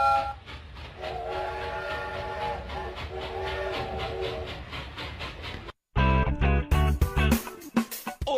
you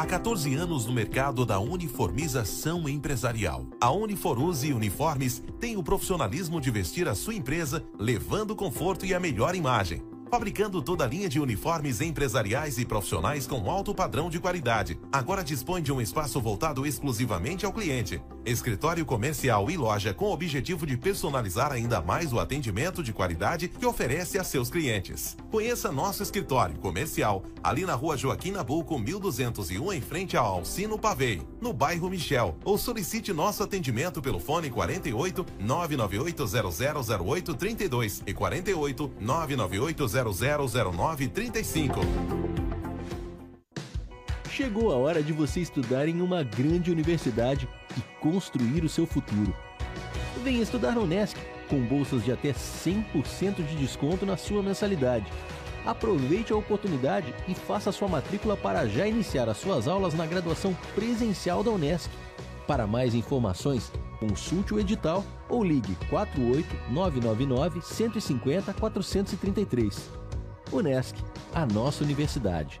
Há 14 anos no mercado da uniformização empresarial. A Uniforuse Uniformes tem o profissionalismo de vestir a sua empresa, levando conforto e a melhor imagem fabricando toda a linha de uniformes empresariais e profissionais com alto padrão de qualidade. Agora dispõe de um espaço voltado exclusivamente ao cliente. Escritório comercial e loja com o objetivo de personalizar ainda mais o atendimento de qualidade que oferece a seus clientes. Conheça nosso escritório comercial ali na rua Joaquim Nabuco, 1201, em frente ao Alcino Pavei, no bairro Michel, ou solicite nosso atendimento pelo fone 48 998 0008 32 e 48 998 000935. Chegou a hora de você estudar em uma grande universidade e construir o seu futuro. Venha estudar na Unesc, com bolsas de até 100% de desconto na sua mensalidade. Aproveite a oportunidade e faça sua matrícula para já iniciar as suas aulas na graduação presencial da Unesc. Para mais informações, consulte o edital ou ligue 48 999 150 433. Unesc, a nossa universidade.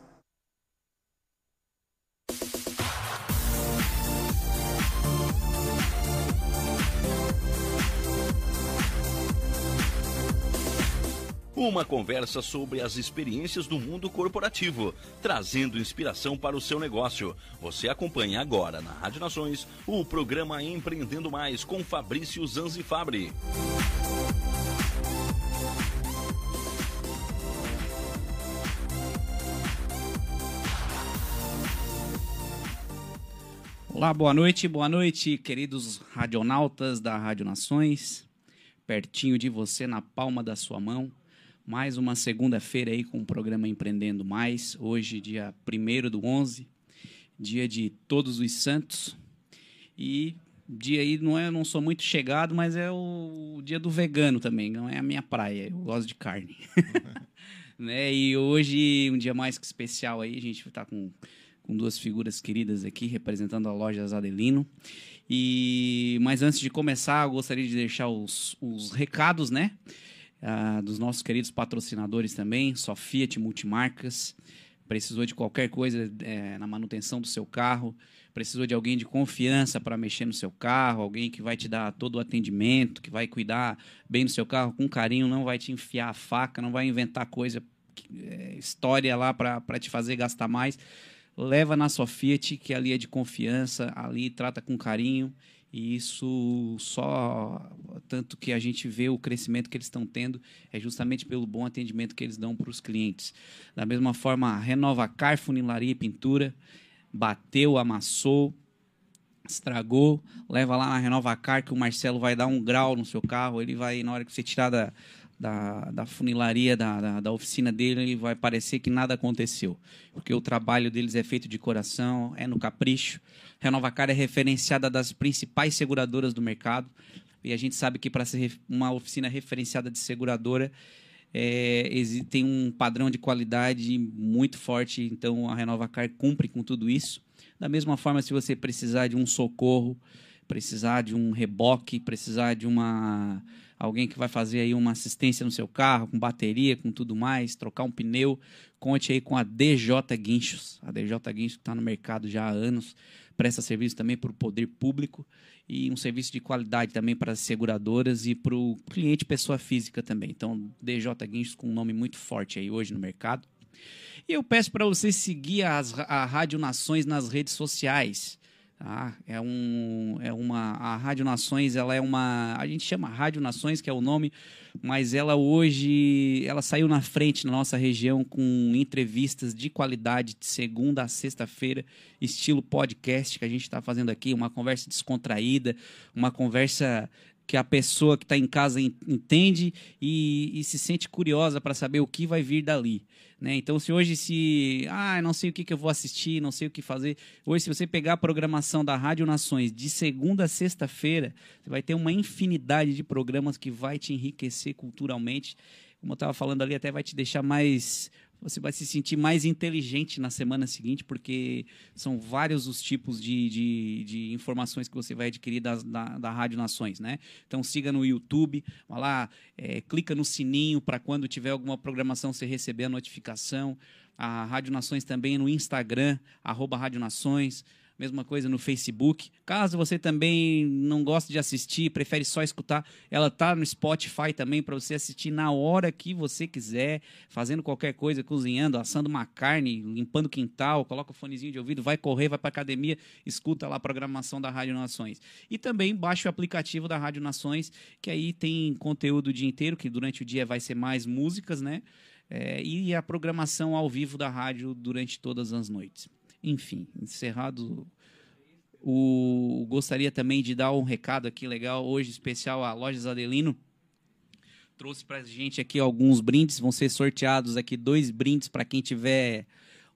Uma conversa sobre as experiências do mundo corporativo, trazendo inspiração para o seu negócio. Você acompanha agora na Rádio Nações o programa Empreendendo Mais com Fabrício Zanzifabri. Olá, boa noite, boa noite, queridos radionautas da Rádio Nações. Pertinho de você, na palma da sua mão. Mais uma segunda-feira aí com o programa Empreendendo Mais. Hoje, dia 1 do 11, dia de Todos os Santos. E dia aí não é, não sou muito chegado, mas é o dia do vegano também, não é a minha praia. Eu gosto de carne. né? E hoje, um dia mais que especial aí, a gente está com com duas figuras queridas aqui representando a loja Adelino. E mas antes de começar, eu gostaria de deixar os, os recados, né? Ah, dos nossos queridos patrocinadores também, só Fiat Multimarcas. Precisou de qualquer coisa é, na manutenção do seu carro, precisou de alguém de confiança para mexer no seu carro, alguém que vai te dar todo o atendimento, que vai cuidar bem do seu carro com carinho, não vai te enfiar a faca, não vai inventar coisa, é, história lá para te fazer gastar mais leva na sua Fiat, que ali é de confiança, ali trata com carinho. E isso só tanto que a gente vê o crescimento que eles estão tendo é justamente pelo bom atendimento que eles dão para os clientes. Da mesma forma, Renova Car, Funilaria e Pintura, bateu, amassou, estragou, leva lá na Renova Car que o Marcelo vai dar um grau no seu carro, ele vai, na hora que você tirar da, da, da funilaria, da, da, da, oficina dele, vai parecer que nada aconteceu. Porque o trabalho deles é feito de coração, é no capricho. Renovacar é referenciada das principais seguradoras do mercado. E a gente sabe que para ser uma oficina referenciada de seguradora, é, tem um padrão de qualidade muito forte, então a Renovacar cumpre com tudo isso. Da mesma forma, se você precisar de um socorro, precisar de um reboque, precisar de uma alguém que vai fazer aí uma assistência no seu carro, com bateria, com tudo mais, trocar um pneu, conte aí com a DJ Guinchos. A DJ Guinchos está no mercado já há anos, presta serviço também para o poder público e um serviço de qualidade também para as seguradoras e para o cliente pessoa física também. Então, DJ Guinchos com um nome muito forte aí hoje no mercado. E eu peço para você seguir as, a Rádio Nações nas redes sociais. Tá? É, um, é uma. A Rádio Nações, ela é uma. A gente chama Rádio Nações, que é o nome, mas ela hoje. Ela saiu na frente na nossa região com entrevistas de qualidade de segunda a sexta-feira, estilo podcast que a gente está fazendo aqui, uma conversa descontraída, uma conversa que a pessoa que está em casa en- entende e, e se sente curiosa para saber o que vai vir dali. Né? Então, se hoje se. Ah, não sei o que, que eu vou assistir, não sei o que fazer. Hoje, se você pegar a programação da Rádio Nações de segunda a sexta-feira, você vai ter uma infinidade de programas que vai te enriquecer culturalmente. Como eu estava falando ali, até vai te deixar mais. Você vai se sentir mais inteligente na semana seguinte, porque são vários os tipos de, de, de informações que você vai adquirir das- da, da Rádio Nações, né? Então siga no YouTube, vai lá, é, clica no sininho para quando tiver alguma programação você receber a notificação. A Rádio Nações também no Instagram, arroba Rádio Nações. Mesma coisa no Facebook. Caso você também não goste de assistir, prefere só escutar, ela tá no Spotify também para você assistir na hora que você quiser, fazendo qualquer coisa, cozinhando, assando uma carne, limpando o quintal, coloca o fonezinho de ouvido, vai correr, vai para academia, escuta lá a programação da Rádio Nações. E também baixe o aplicativo da Rádio Nações, que aí tem conteúdo o dia inteiro, que durante o dia vai ser mais músicas, né? É, e a programação ao vivo da rádio durante todas as noites. Enfim, encerrado o gostaria também de dar um recado aqui legal hoje especial à Lojas Adelino. Trouxe pra gente aqui alguns brindes, vão ser sorteados aqui dois brindes para quem tiver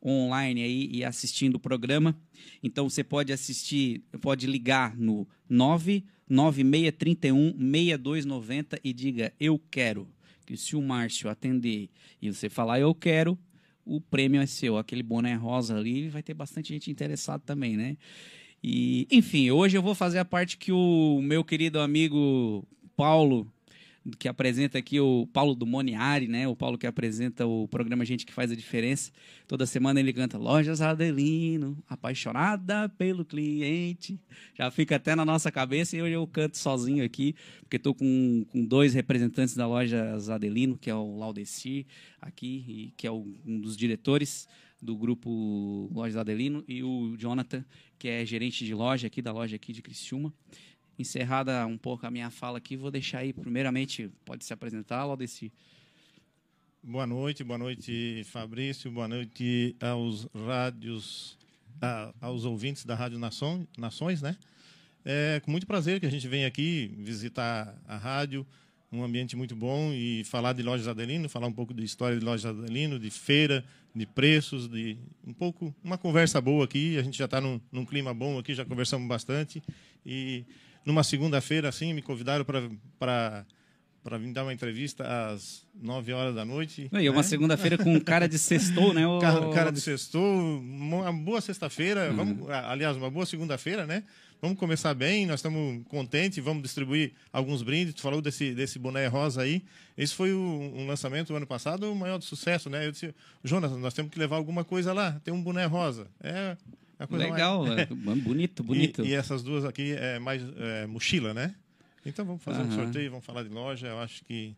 online aí e assistindo o programa. Então você pode assistir, pode ligar no 99631 6290 e diga eu quero. Que se o Márcio atender e você falar eu quero, o prêmio é seu. Aquele boné rosa ali vai ter bastante gente interessada também, né? E, enfim, hoje eu vou fazer a parte que o meu querido amigo Paulo, que apresenta aqui o Paulo do Moniari, né? O Paulo que apresenta o programa Gente que Faz a Diferença. Toda semana ele canta Lojas Adelino, apaixonada pelo cliente. Já fica até na nossa cabeça e hoje eu canto sozinho aqui, porque estou com, com dois representantes da Lojas Adelino, que é o Laudecir aqui, e que é o- um dos diretores do grupo Lojas Adelino, e o Jonathan, que é gerente de loja aqui, da loja aqui de Criciúma. Encerrada um pouco a minha fala aqui, vou deixar aí, primeiramente, pode se apresentar, Laudeci. Boa noite, boa noite, Fabrício, boa noite aos rádios, aos ouvintes da Rádio Nação, Nações, né? É com muito prazer que a gente vem aqui visitar a rádio, um ambiente muito bom e falar de Lojas Adelino, falar um pouco de história de Lojas Adelino, de feira, de preços, de um pouco, uma conversa boa aqui. A gente já está num, num clima bom aqui, já conversamos bastante. E numa segunda-feira, assim, me convidaram para para vir dar uma entrevista às 9 horas da noite. E é uma né? segunda-feira com cara de sextou, né? o- Cara, cara de sextou, uma boa sexta-feira, vamos, aliás, uma boa segunda-feira, né? Vamos começar bem, nós estamos contentes, vamos distribuir alguns brindes. Tu falou desse, desse boné rosa aí. Esse foi o- um lançamento do ano passado, o maior de sucesso, né? Eu disse, Jonas, nós temos que levar alguma coisa lá, tem um boné rosa. É mais- Legal, é, bonito, bonito. E, e essas duas aqui é mais é, mochila, né? Então vamos fazer um sorteio, vamos falar de loja. Eu acho que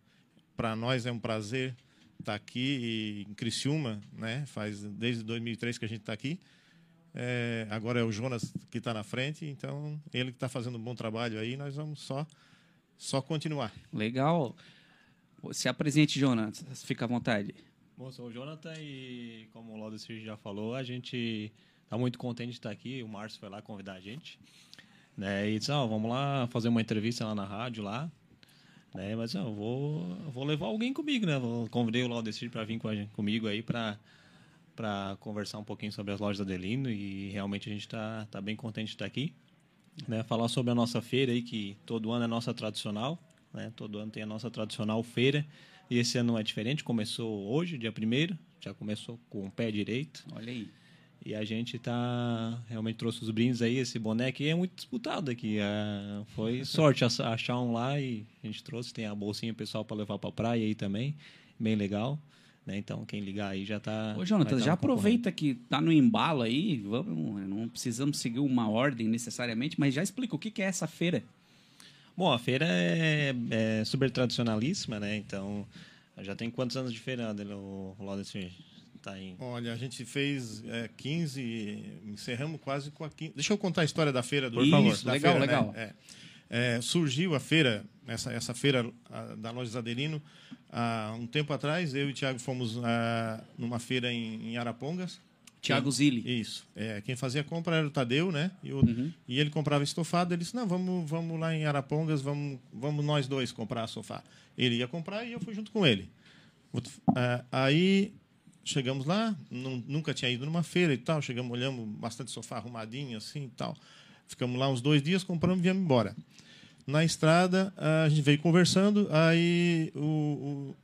para nós é um prazer estar aqui e em Criciúma, né? Faz desde 2003 que a gente está aqui. É, agora é o Jonas que está na frente, então ele que está fazendo um bom trabalho aí. Nós vamos só só continuar. Legal. Se apresente, Jonas, fica à vontade. Bom, sou o Jonathan e, como o Laudecir já falou, a gente está muito contente de estar aqui. O Márcio foi lá convidar a gente. Né, e disse, ah, vamos lá fazer uma entrevista lá na rádio lá. Né, mas ah, eu vou, vou levar alguém comigo, né? Convidei o Laudecir para vir com gente- comigo aí para para conversar um pouquinho sobre as lojas da Adelino e realmente a gente está tá bem contente de estar aqui. Né, falar sobre a nossa feira aí, que todo ano é nossa tradicional. Né, todo ano tem a nossa tradicional feira E esse ano é diferente, começou hoje, dia 1 já começou com o pé direito. Olha aí. E a gente tá realmente trouxe os brindes aí, esse boné aqui é muito disputado aqui. É, foi sorte ach- achar um lá e a gente trouxe, tem a bolsinha pessoal para levar para praia aí também, bem legal. Né? Então quem ligar aí já tá. Ô, Jonathan, tá já no concorrente. aproveita que tá no embalo aí, vamos, não precisamos seguir uma ordem necessariamente, mas já explica o que, que é essa feira. Bom, a feira é, é super tradicionalíssima, né? Então, já tem quantos anos de feira, o Laudecir? Tá em... Olha, a gente fez é, 15, encerramos quase com a 15. Deixa eu contar a história da feira, do, Por favor. da Legal, feira, legal. né? É. É, surgiu a feira, essa, essa feira a, da loja Adelino, há um tempo atrás. Eu e o Thiago fomos ah, numa feira em, em Arapongas. Thiago Zilli. Isso. É, quem fazia a compra era o Tadeu, né? E, o- Uhum. e ele comprava estofado. Ele disse: Não, vamos, vamos lá em Arapongas, vamos, vamos nós dois comprar sofá. Ele ia comprar e eu fui junto com ele. Ah, aí chegamos lá, nu- nunca tinha ido numa feira e tal. Chegamos, olhamos bastante sofá arrumadinho assim e tal. Ficamos lá uns dois dias, compramos e viemos embora. Na estrada, a gente veio conversando, aí o-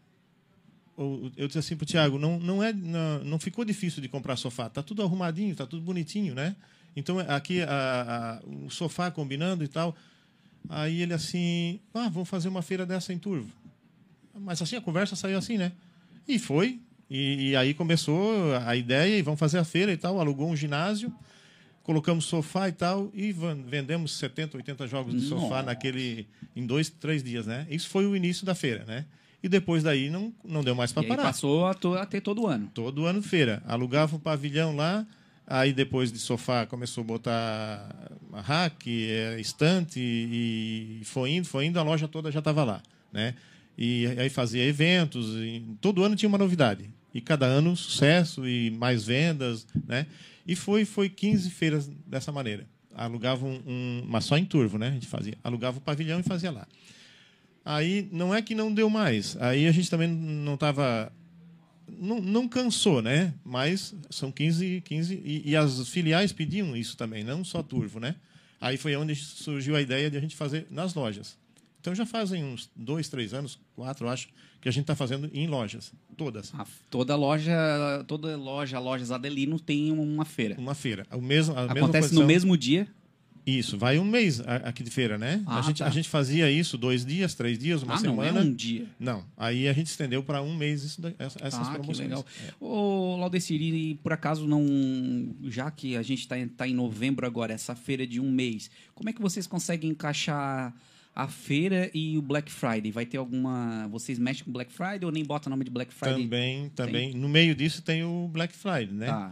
o, o- eu disse assim pro Tiago, não, não, é, não, não ficou difícil de comprar sofá, tá tudo arrumadinho, tá tudo bonitinho, né? Então aqui a- a- o sofá combinando e tal. Aí ele assim, ah, vamos fazer uma feira dessa em Turvo. Mas assim a conversa saiu assim, né? E foi. E, e aí começou a ideia e vamos fazer a feira e tal. Alugou um ginásio, colocamos sofá e tal e vendemos 70, 80 jogos de sofá Nossa. naquele em dois, três dias, né? Isso foi o início da feira, né? E depois daí não, não deu mais para parar. passou a, to- a ter todo ano. Todo ano feira. Alugava um pavilhão lá, aí depois de sofá começou a botar rack, eh, estante e foi indo, foi indo, a loja toda já estava lá, né? E aí fazia eventos, e todo ano tinha uma novidade. E cada ano sucesso e mais vendas, né? E foi foi 15 feiras dessa maneira. Alugava um, um mas só em turvo, né? A gente fazia, alugava o pavilhão e fazia lá. Aí não é que não deu mais. Aí a gente também não estava não, não cansou, né? Mas são 15, 15 e, e as filiais pediam isso também, não só Turvo, né? Aí foi onde surgiu a ideia de a gente fazer nas lojas. Então já fazem uns dois, três anos, quatro, acho, que a gente está fazendo em lojas, todas. A- toda loja, toda loja, lojas Adelino tem uma feira. Uma feira. O mesmo, Acontece condição- no mesmo dia. Isso, vai um mês aqui de feira, né? Ah, a, gente, tá. a gente fazia isso dois dias, três dias, uma ah, não, semana. é um dia. Não, aí a gente estendeu para um mês isso, essas ah, que promoções. legal. É. Ô, Laudeciri, e por acaso não. Já que a gente está tá em novembro agora, essa feira de um mês, como é que vocês conseguem encaixar a feira e o Black Friday? Vai ter alguma. Vocês mexem com Black Friday ou nem bota nome de Black Friday? Também, também. No meio disso tem o Black Friday, né? Tá.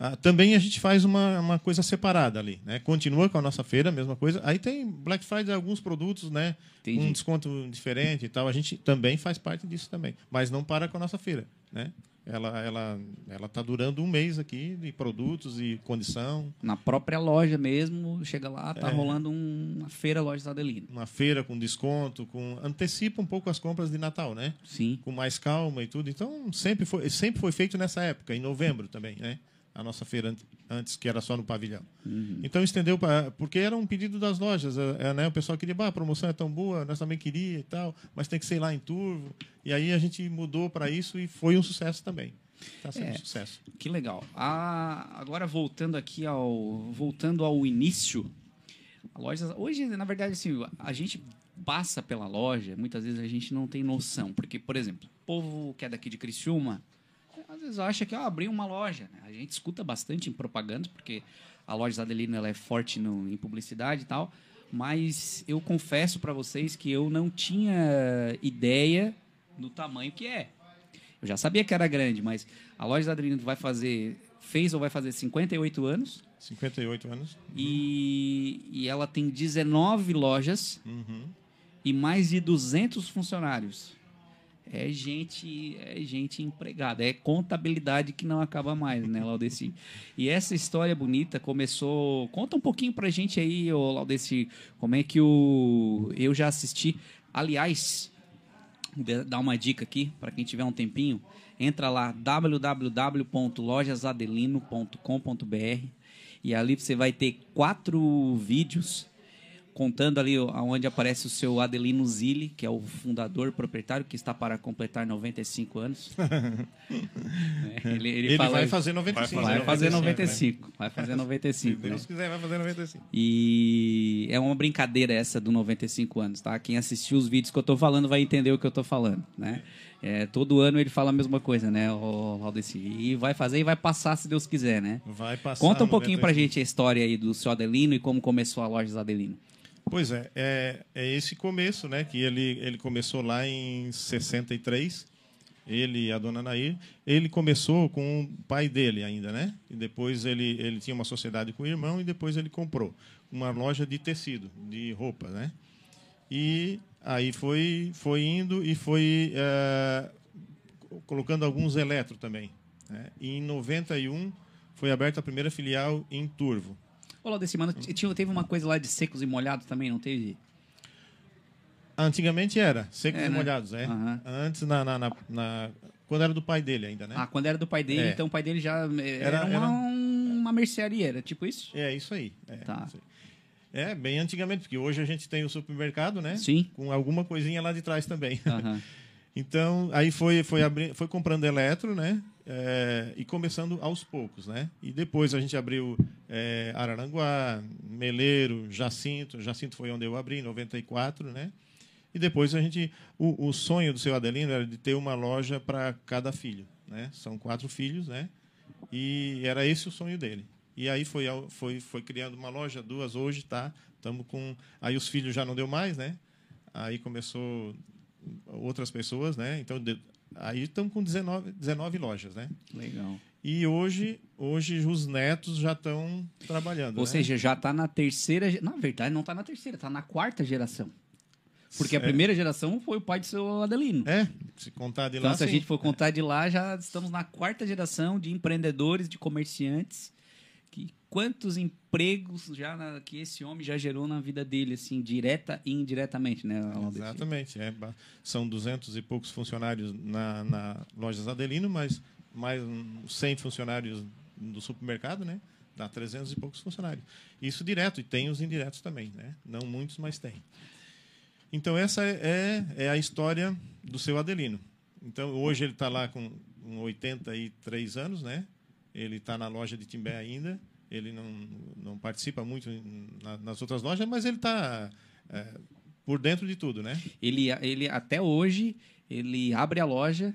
Ah, também a gente faz uma, uma coisa separada ali, né? Continua com a nossa feira, a mesma coisa. Aí tem Black Friday alguns produtos, né? Entendi. Um desconto diferente e tal. A gente também faz parte disso também, mas não para com a nossa feira, né? Ela ela ela tá durando um mês aqui de produtos e condição, Na própria loja mesmo, chega lá, tá É. rolando um- uma feira Lojas Adelino. uma feira com desconto, com antecipa um pouco as compras de Natal, né? Sim. Com mais calma e tudo. Então sempre foi sempre foi feito nessa época, em novembro também, né? A nossa feira ant- antes que era só no pavilhão. Então estendeu para porque era um pedido das lojas, é, é, né? O pessoal queria, bah, a promoção é tão boa, nós também queria e tal, mas tem que ser lá em Turvo. E aí a gente mudou para isso e foi um sucesso também. Está sendo É. um sucesso. Que legal. Ah, agora voltando aqui ao voltando ao início, a loja hoje na verdade assim a gente passa pela loja, muitas vezes a gente não tem noção, porque por exemplo, o povo que é daqui de Criciúma às vezes acha que ah, abriu uma loja. né? A gente escuta bastante em propagandas, porque a loja Adelino ela é forte no, em publicidade e tal. Mas eu confesso para vocês que eu não tinha ideia do tamanho que é. Eu já sabia que era grande, mas a loja Adelino vai fazer, fez ou vai fazer 58 anos 58 anos. e, e ela tem 19 lojas Uhum. e mais de 200 funcionários. É gente, é gente empregada, é contabilidade que não acaba mais, né, Laudeci? E essa história bonita começou. Conta um pouquinho pra gente aí, ô Laudeci, como é que o eu já assisti. Aliás, dar uma dica aqui para quem tiver um tempinho, entra lá www.lojasadelino.com.br e ali você vai ter quatro vídeos contando ali onde aparece o seu Adelino Zilli, que é o fundador, proprietário, que está para completar 95 anos. É, ele, ele, ele fala, vai fazer 95. Vai fazer 95. Vai fazer 95. Se Deus né? quiser, vai fazer 95. E é uma brincadeira essa do 95 anos, tá? Quem assistiu os vídeos que eu estou falando vai entender o que eu estou falando, né? É, todo ano ele fala a mesma coisa, né, o? E vai fazer e vai passar se Deus quiser, né? Vai passar. Conta um pouquinho pra gente a história aí do seu Adelino e como começou a loja Adelino. Pois é, é, é esse começo, né? Que ele, ele começou lá em 63, ele e a dona Nair. Ele começou com o pai dele ainda, né? E depois ele, ele tinha uma sociedade com o irmão e depois ele comprou uma loja de tecido, de roupa, né? E aí foi, foi indo e foi é, colocando alguns eletro também. Né? E em 91 foi aberta a primeira filial em Turvo. Olá, desse mano, tinha, teve uma coisa lá de secos e molhados também, não teve? Antigamente era, secos é, e né? molhados, é. Uhum. Antes, na, na, na, na, quando era do pai dele ainda, né? Ah, quando era do pai dele, é. então o pai dele já eh, era, era uma, era... uma mercearia, era tipo isso? É, isso aí. É, tá. Isso aí. É, bem antigamente, porque hoje a gente tem o supermercado, né? Sim. Com alguma coisinha lá de trás também. Uhum. então, aí foi, foi, abri... foi comprando eletro, né? É, e começando aos poucos, né? E depois a gente abriu é, Araranguá, Meleiro, Jacinto. Jacinto foi onde eu abri, em 94, né? E depois a gente... O, o sonho do seu Adelino era de ter uma loja para cada filho, né? São quatro filhos, né? E era esse o sonho dele. E aí foi, foi, foi criando uma loja, duas hoje, tá? Estamos com. Aí os filhos já não deu mais, né? Aí começou outras pessoas, né? Então. Aí estamos com 19, 19 lojas, né? Legal. E hoje, hoje os netos já estão trabalhando. Ou né? seja, já está na terceira. Na verdade, não está na terceira, está na quarta geração. Porque a primeira geração foi o pai do seu Adelino. É, se contar de então, lá. Então, se sim. a gente for contar de lá, já estamos na quarta geração de empreendedores, de comerciantes que quantos empregos já na, que esse homem já gerou na vida dele, assim, direta e indiretamente, né? Exatamente. É, são duzentos e poucos funcionários na, na lojas Adelino, mas mais 100 funcionários do supermercado, né? Dá 300 e poucos funcionários. Isso direto, e tem os indiretos também, né? Não muitos, mas tem. Então, essa é, é, é a história do seu Adelino. Então, hoje ele está lá com 83 anos, né? Ele está na loja de Timbé ainda. Ele não, não participa muito na, nas outras lojas, mas ele está é, por dentro de tudo, né? Ele, ele até hoje ele abre a loja.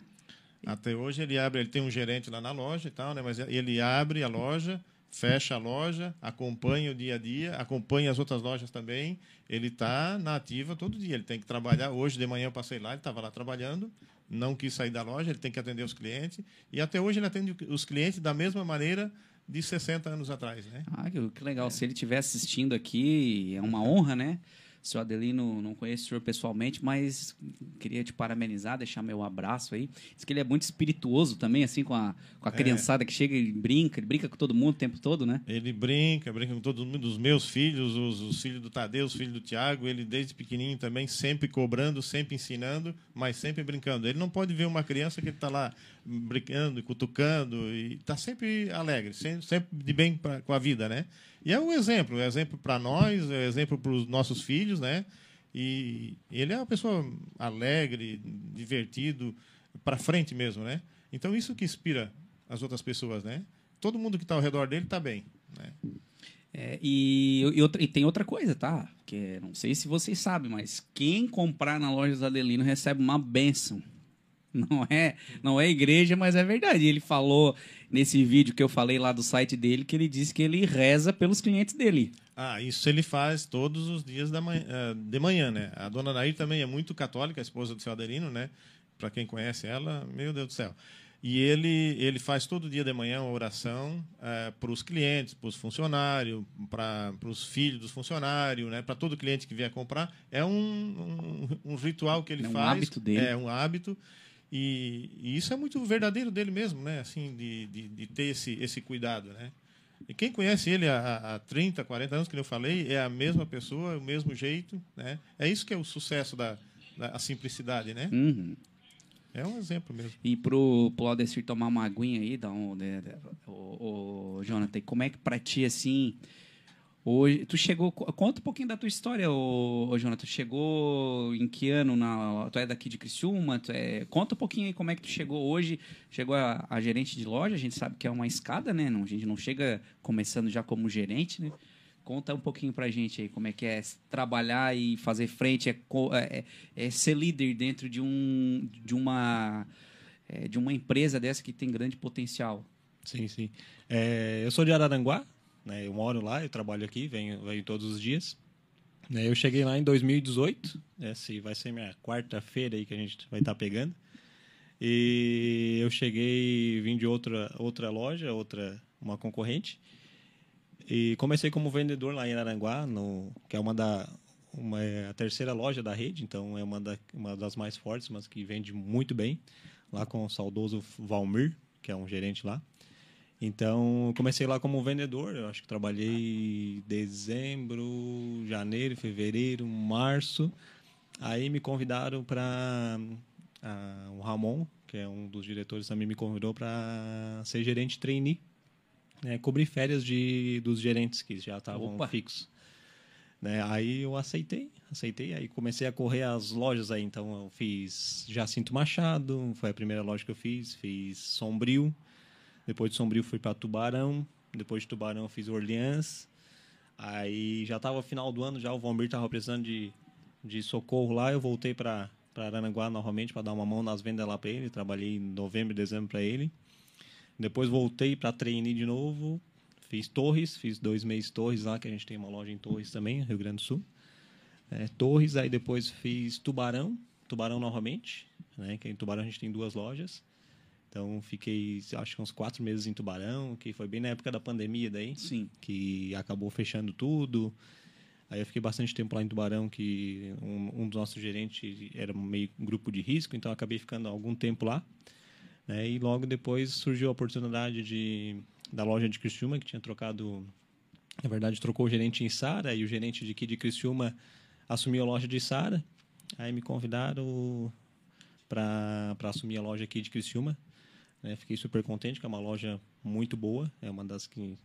Até hoje ele abre, ele tem um gerente lá na loja e tal, né? Mas ele abre a loja, fecha a loja, acompanha o dia a dia, acompanha as outras lojas também. Ele está na ativa todo dia. Ele tem que trabalhar. Hoje de manhã eu passei lá, ele estava lá trabalhando não quis sair da loja, ele tem que atender os clientes. E até hoje ele atende os clientes da mesma maneira de 60 anos atrás. Né? Ah, que legal. É. Se ele estiver assistindo aqui, é uma honra, né? Seu Adelino, não conheço o senhor pessoalmente, mas queria te parabenizar, deixar meu abraço aí. Diz que ele é muito espirituoso também, assim, com a, com a é. criançada que chega e brinca, ele brinca com todo mundo o tempo todo, né? Ele brinca, brinca com todo mundo, os meus filhos, os, os filhos do Tadeu, os filhos do Tiago, ele desde pequenininho também, sempre cobrando, sempre ensinando, mas sempre brincando. Ele não pode ver uma criança que está lá brincando e cutucando, e está sempre alegre, sempre, de bem pra, com a vida, né? E é um exemplo, é um exemplo para nós, é um exemplo para os nossos filhos, né? E ele é uma pessoa alegre, divertido, para frente mesmo, né? Então isso que inspira as outras pessoas, né? Todo mundo que está ao redor dele está bem, né? É, e, e, outra, e, tem outra coisa, tá? Que não sei se vocês sabem, mas quem comprar na loja Adelino recebe uma benção. Não é, não é igreja, mas é verdade. Ele falou nesse vídeo que eu falei lá do site dele que ele disse que ele reza pelos clientes dele. Ah, isso ele faz todos os dias da manhã, eh, de manhã, né? A dona Nair também é muito católica, a esposa do seu Adelino, né? Para quem conhece ela, meu Deus do céu. E ele, ele faz todo dia de manhã uma oração é, para os clientes, para os funcionários, para os filhos dos funcionários, né, para todo cliente que vier comprar. É um, um, um ritual que ele é um faz. É um hábito dele. É um hábito. E, e, isso é muito verdadeiro dele mesmo, né? Assim, de, de, de, ter esse, esse cuidado, né? E quem conhece ele há, há 30, 40 anos, que eu falei, é a mesma pessoa, o mesmo jeito, né? É isso que é o sucesso da, da a simplicidade, né? Uhum. É um exemplo mesmo. E pro, pro Aldecir tomar uma aguinha aí, dá um, né, o, o, Jonathan, como é que para ti, assim, Hoje, tu chegou. co- Conta um pouquinho da tua história, ô, ô Jonathan. Tu chegou em que ano? Na, tu é daqui de Criciúma? Tu é, conta um pouquinho aí como é que tu chegou hoje. Chegou a, a gerente de loja, a gente sabe que é uma escada, né? Não, a gente não chega começando já como gerente, né? Conta um pouquinho pra gente aí como é que é trabalhar e fazer frente, é, co- é- é ser líder dentro de, um, de, uma, é, de uma empresa dessa que tem grande potencial. Sim, sim. É, eu sou de Araranguá, né? Eu moro lá, eu trabalho aqui, venho, venho todos os dias. Né, Eu cheguei lá em 2018, essa vai ser minha quarta-feira aí que a gente vai estar pegando. E eu cheguei, vim de outra outra loja, outra uma concorrente. E comecei como vendedor lá em Araranguá, no, que é uma da uma, é a terceira loja da rede, então é uma, da, uma das mais fortes, mas que vende muito bem, lá com o saudoso Valmir, que é um gerente lá. Então, eu comecei lá como vendedor, eu acho que trabalhei dezembro, janeiro, fevereiro, março. Aí me convidaram para o Ramon, que é um dos diretores também me convidou para ser gerente trainee, né, cobrir férias de dos gerentes que já estavam fixos. Né, aí eu aceitei, aceitei, aí comecei a correr as lojas aí, então eu fiz Jacinto Machado, foi a primeira loja que eu fiz, fiz Sombrio, depois de Sombrio fui para Tubarão. Depois de Tubarão fiz Orleans. Aí já estava final do ano, já o Valmir estava precisando de, de socorro lá. Eu voltei para Aranaguá novamente para dar uma mão nas vendas lá para ele. Trabalhei em novembro dezembro para ele. Depois voltei para trainee de novo. Fiz Torres, fiz dois meses Torres lá, que a gente tem uma loja em Torres também, Rio Grande do Sul. É, Torres, aí depois fiz Tubarão, Tubarão novamente, né? Que em Tubarão a gente tem duas lojas. Então fiquei, acho que uns quatro meses em Tubarão, que foi bem na época da pandemia daí, Sim. que acabou fechando tudo. Aí eu fiquei bastante tempo lá em Tubarão, que um, um dos nossos gerentes era meio grupo de risco, então acabei ficando algum tempo lá. né? E logo depois surgiu a oportunidade de, da loja de Criciúma, que tinha trocado, na verdade trocou o gerente em Sara, e o gerente de aqui de Criciúma assumiu a loja de Sara. Aí me convidaram para assumir a loja aqui de Criciúma. Né? Fiquei super contente, que é uma loja muito boa, é uma das que,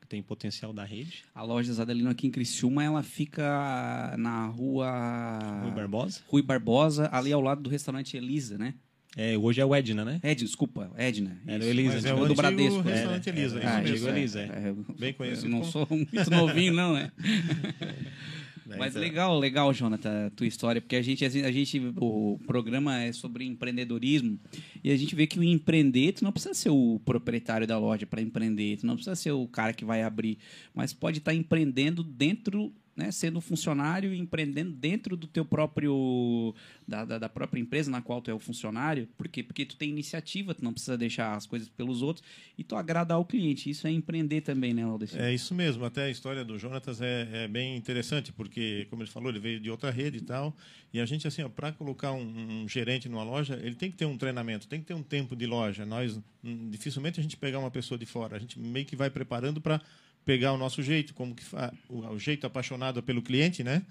que tem potencial da rede. A loja Zadelino aqui em Criciúma, ela fica na rua... Rui Barbosa. Rui Barbosa, ali ao lado do restaurante Elisa, né? É, hoje é o Edna, né? Ed, desculpa, Edna. Era o Elisa, Mas é antigo o do Bradesco. restaurante Era, Elisa, Ah, mesmo. digo Elisa, é. É, Bem conhecido Eu não como- sou muito novinho, não, né? Mas então- legal, legal, Jonathan, a tua história, porque a gente, a gente, o programa é sobre empreendedorismo e a gente vê que o empreender, tu não precisa ser o proprietário da loja para empreender, tu não precisa ser o cara que vai abrir, mas pode estar empreendendo dentro, né, sendo funcionário e empreendendo dentro do teu próprio, da, da, da própria empresa na qual tu é o funcionário, por quê? Porque tu tem iniciativa, tu não precisa deixar as coisas pelos outros e tu agrada ao cliente, isso é empreender também, né, Aldecir? É isso mesmo, até a história do Jonatas é, é bem interessante, porque, como ele falou, ele veio de outra rede e tal, e a gente, assim, para colocar um, um gerente numa loja, ele tem que ter um treinamento, tem que ter um tempo de loja. Nós, hum, dificilmente a gente pegar uma pessoa de fora, a gente meio que vai preparando para pegar o nosso jeito, como que o jeito apaixonado pelo cliente, né?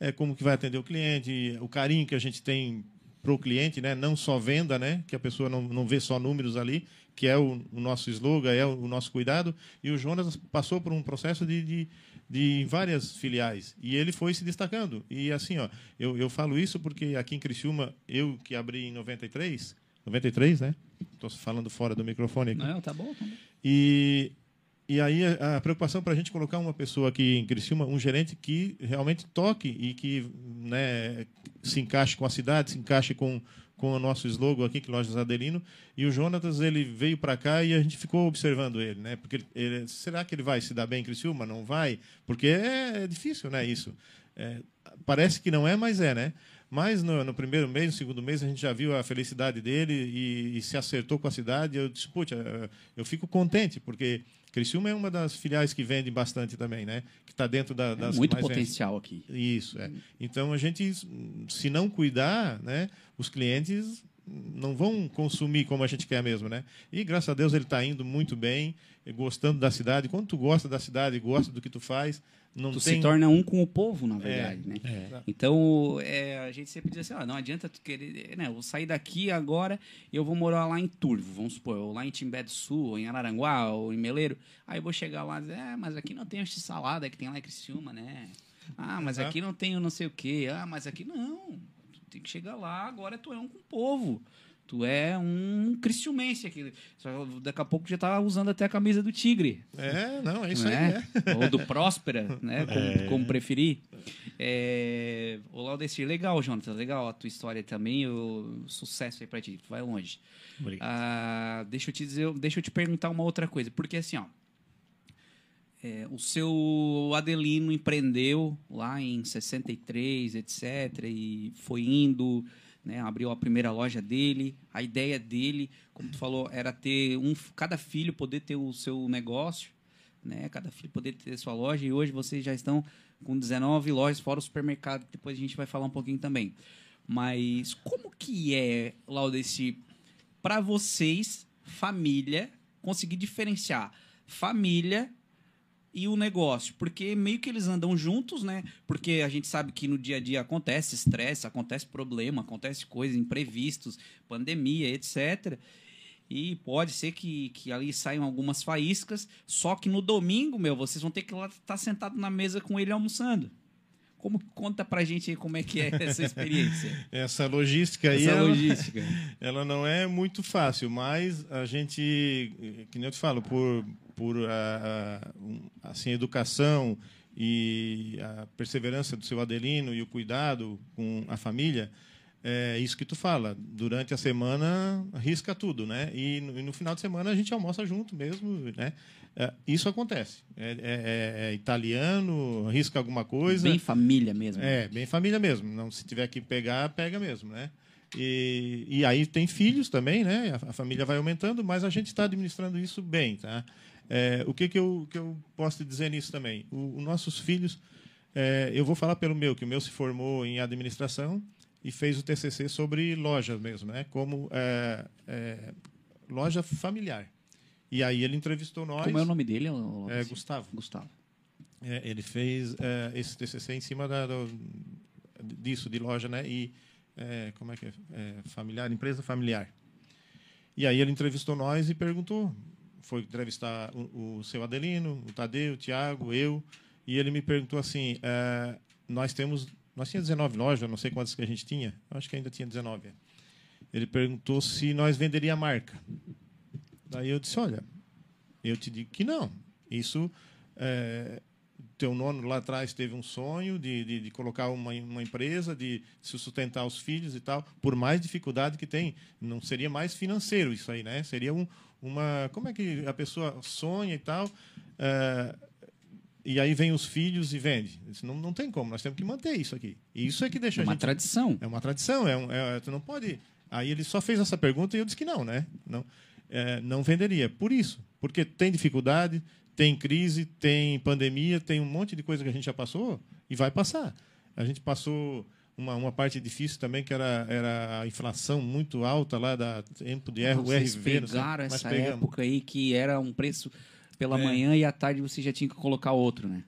É como que vai atender o cliente, o carinho que a gente tem para o cliente, né? Não só venda, né? Que a pessoa não, não vê só números ali, que é o, o nosso slogan, é o, o nosso cuidado. E o Jonas passou por um processo de, de, de várias filiais e ele foi se destacando. E assim, ó, eu, eu falo isso porque aqui em Criciúma, eu que abri em 93, 93, né? Estou falando fora do microfone aqui. Não, tá bom, tá bom. E, e aí a, preocupação para a gente colocar uma pessoa aqui em Criciúma, um gerente que realmente toque e que né, se encaixe com a cidade, se encaixe com, com o nosso slogan aqui, que é Lojas Adelino. E o Jonatas, ele veio para cá e a gente ficou observando ele, né? Porque ele, será que ele vai se dar bem em Criciúma? Não vai? Porque é, é difícil, né, isso. É, parece que não é, mas é, né? Mas no, no primeiro mês, no segundo mês, a gente já viu a felicidade dele e, e se acertou com a cidade. Eu disse, eh, eu fico contente, porque Criciúma é uma das filiais que vende bastante também, né? Que está dentro da, É das que muito potencial aqui. Isso, é. Então a gente, se não cuidar, né, os clientes não vão consumir como a gente quer mesmo, né? E graças a Deus ele está indo muito bem, gostando da cidade. Quando tu gosta da cidade, gosta do que tu faz, não tu tem se torna um com o povo, na verdade, É, né? é. Então, é, a gente sempre diz assim, ah, não adianta tu querer, né, eu vou sair daqui agora e eu vou morar lá em Turvo, vamos supor, ou lá em Timbé do Sul, ou em Araranguá, ou em Meleiro, aí eu vou chegar lá e dizer, é, mas aqui não tem este salada que tem lá em Criciúma, né? Ah, mas aqui não tem o não sei o quê, ah, mas aqui não, tu tem que chegar lá, agora tu é um com o povo. Tu é um criciumense aqui. Só daqui a pouco já tá usando até a camisa do Tigre. É, não, é isso Não aí, é? né? Ou do Próspera, né? Como, É. como preferir. É... O Laudestir, legal, Jonathan, legal a tua história também. O... Sucesso aí pra ti, tu vai longe. Obrigado. Ah, deixa eu te dizer, deixa eu te perguntar uma outra coisa, porque assim, ó. é, o seu Adelino empreendeu lá em 63, etc. E foi indo, né, abriu a primeira loja dele. A ideia dele, como tu falou, era ter um, cada filho poder ter o seu negócio, né? Cada filho poder ter sua loja. E hoje vocês já estão com 19 lojas, fora o supermercado, depois a gente vai falar um pouquinho também. Mas como que é, Laudeci, para vocês, família, conseguir diferenciar família e o negócio, porque meio que eles andam juntos, né? Porque a gente sabe que no dia a dia acontece estresse, acontece problema, acontece coisas imprevistos, pandemia, etc. E pode ser que, que ali saiam algumas faíscas, só que no domingo, meu, vocês vão ter que estar sentado na mesa com ele almoçando. Como conta pra gente aí como é que é essa experiência? Essa logística aí, essa ela, logística. ela não é muito fácil, mas a gente, que nem eu te falo, por, por ah, ah, assim, educação e a perseverança do seu Adelino e o cuidado com a família, é isso que tu fala. Durante a semana, risca tudo, né? E no, e no final de semana a gente almoça junto mesmo, né? É, isso acontece. É, é- é italiano, risca alguma coisa. Bem família mesmo. É, bem família mesmo. Não, se tiver que pegar, pega mesmo, né? E, e aí tem filhos também, né? A, a família vai aumentando, mas a gente está administrando isso bem, tá? É, o que, que, eu, que eu posso te dizer nisso também? Os nossos filhos, é, eu vou falar pelo meu, que o meu se formou em administração e fez o TCC sobre lojas mesmo, né? Como é, é, loja familiar. E aí ele entrevistou nós. Como é o nome dele? É, Laudeci? Gustavo. Gustavo. É, ele fez é, esse TCC em cima da, do- disso, de loja, né? E, é, como é que é? É, Familiar, empresa familiar. E aí ele entrevistou nós e perguntou. Foi entrevistar o, o seu Adelino, o Tadeu, o Tiago, eu. E ele me perguntou assim, é, nós temos... Nós tínhamos 19 lojas, não sei quantas que a gente tinha. Acho que ainda tinha 19. Ele perguntou se nós venderia a marca. Daí eu disse, olha, eu te digo que não. Isso, é, teu nono lá atrás teve um sonho de, de, de colocar uma, uma empresa, de se sustentar os filhos e tal. Por mais dificuldade que tem, não seria mais financeiro isso aí, né? Seria um, uma... Como é que a pessoa sonha e tal... é, e aí vem os filhos e vende. Isso não, não tem como, nós temos que manter isso aqui. E isso é que deixa É a uma gente... tradição. É uma tradição, é, um, é tu não pode. Aí ele só fez essa pergunta e eu disse que não, né? Não, é, não venderia. Por isso, porque tem dificuldade, tem crise, tem pandemia, tem um monte de coisa que a gente já passou e vai passar. A gente passou uma, uma parte difícil também que era, era a inflação muito alta lá da tempo de R, Vocês RV, sei, pegaram essa pegamos. época aí que era um preço pela É. manhã e à tarde você já tinha que colocar outro, né?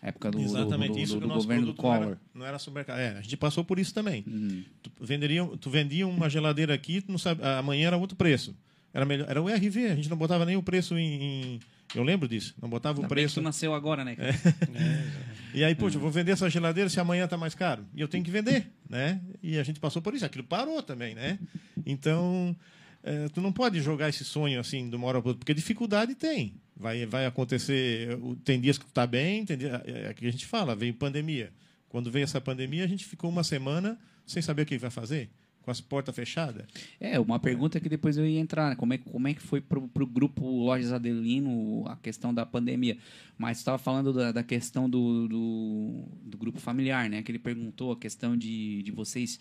Época do, do- Exatamente do, isso do, que do o nosso governo do produto não Collor. era, não era supermercado. É, a gente passou por isso também. Uhum. Tu, venderia, tu vendia uma geladeira aqui, tu não sabe, amanhã era outro preço. Era, melhor, era o RV, a gente não botava nem o preço em. em- eu lembro disso, não botava Ainda o bem que preço. nasceu agora, né? cara? E aí, poxa, eu vou vender essa geladeira se amanhã está mais caro. E eu tenho que vender, né? E a gente passou por isso. Aquilo parou também, né? Então, eh, tu não pode jogar esse sonho assim de uma hora para outra, porque dificuldade tem. Vai, vai acontecer. Tem dias que tu tá bem, tem dia, é é que a gente fala, veio pandemia. Quando veio essa pandemia, a gente ficou uma semana sem saber o que vai fazer, com as portas fechadas. É, uma pergunta que depois eu ia entrar, né? como é, como é que foi pro, pro grupo Lojas Adelino a questão da pandemia? Mas estava falando da, da questão do, do, do grupo familiar, né? Que ele perguntou a questão de, de vocês,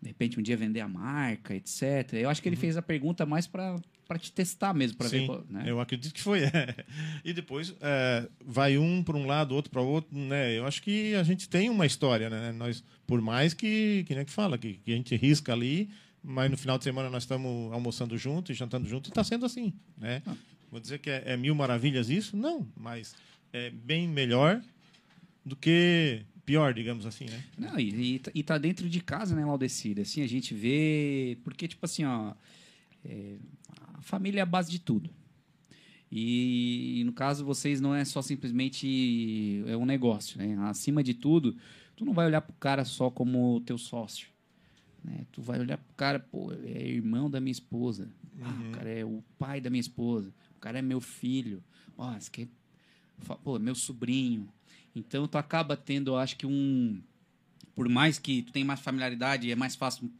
de repente, um dia vender a marca, etc. Eu acho que ele fez a pergunta mais para te testar mesmo, para ver qual- né? eu acredito que foi. é. E depois é, vai um para um lado, outro para outro, né? Eu acho que a gente tem uma história, né? Nós, por mais que, que nem que fala, que, que a gente risca ali, mas no final de semana nós estamos almoçando junto e jantando junto e está sendo assim, né? Vou dizer que é, é mil maravilhas isso? Não, mas é bem melhor do que pior, digamos assim, né? Não, e, e, tá- e tá dentro de casa, né, Laudecir? Assim, a gente vê. Porque, tipo assim, ó. é, a família é a base de tudo. E, no caso, vocês não é só simplesmente é um negócio, né? Acima de tudo, tu não vai olhar pro cara só como teu sócio. Né? Tu vai olhar pro cara, pô, é irmão da minha esposa. Ah, o cara é o pai da minha esposa. O cara é meu filho. Ó, esse aqui é, pô, meu sobrinho. Então tu acaba tendo, eu acho que um por mais que tu tenha mais familiaridade, é mais fácil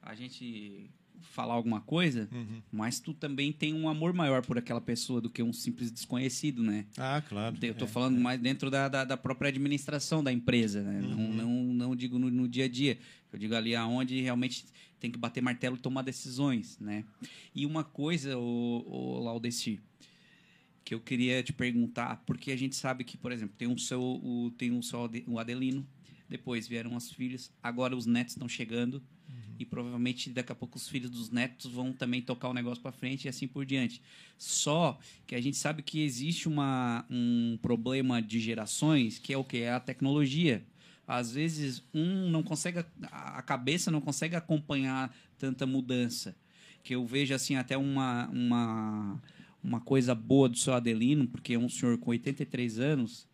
a gente falar alguma coisa, mas tu também tem um amor maior por aquela pessoa do que um simples desconhecido, né? Ah, claro. Eu tô É, falando mais dentro da, da, da própria administração da empresa, né? Não, não, não digo no, no dia a dia. Eu digo ali aonde realmente tem que bater martelo e tomar decisões, né? E uma coisa, o, o Laudeci, que eu queria te perguntar, porque a gente sabe que, por exemplo, tem um seu, o, tem um Ade- o Adelino, depois vieram as filhas, agora os netos estão chegando e provavelmente daqui a pouco os filhos dos netos vão também tocar o negócio para frente e assim por diante. Só que a gente sabe que existe uma, um problema de gerações que é o que é a tecnologia. Às vezes um não consegue a cabeça não consegue acompanhar tanta mudança. Que eu vejo assim até uma uma uma coisa boa do seu Adelino, porque é um senhor com 83 anos,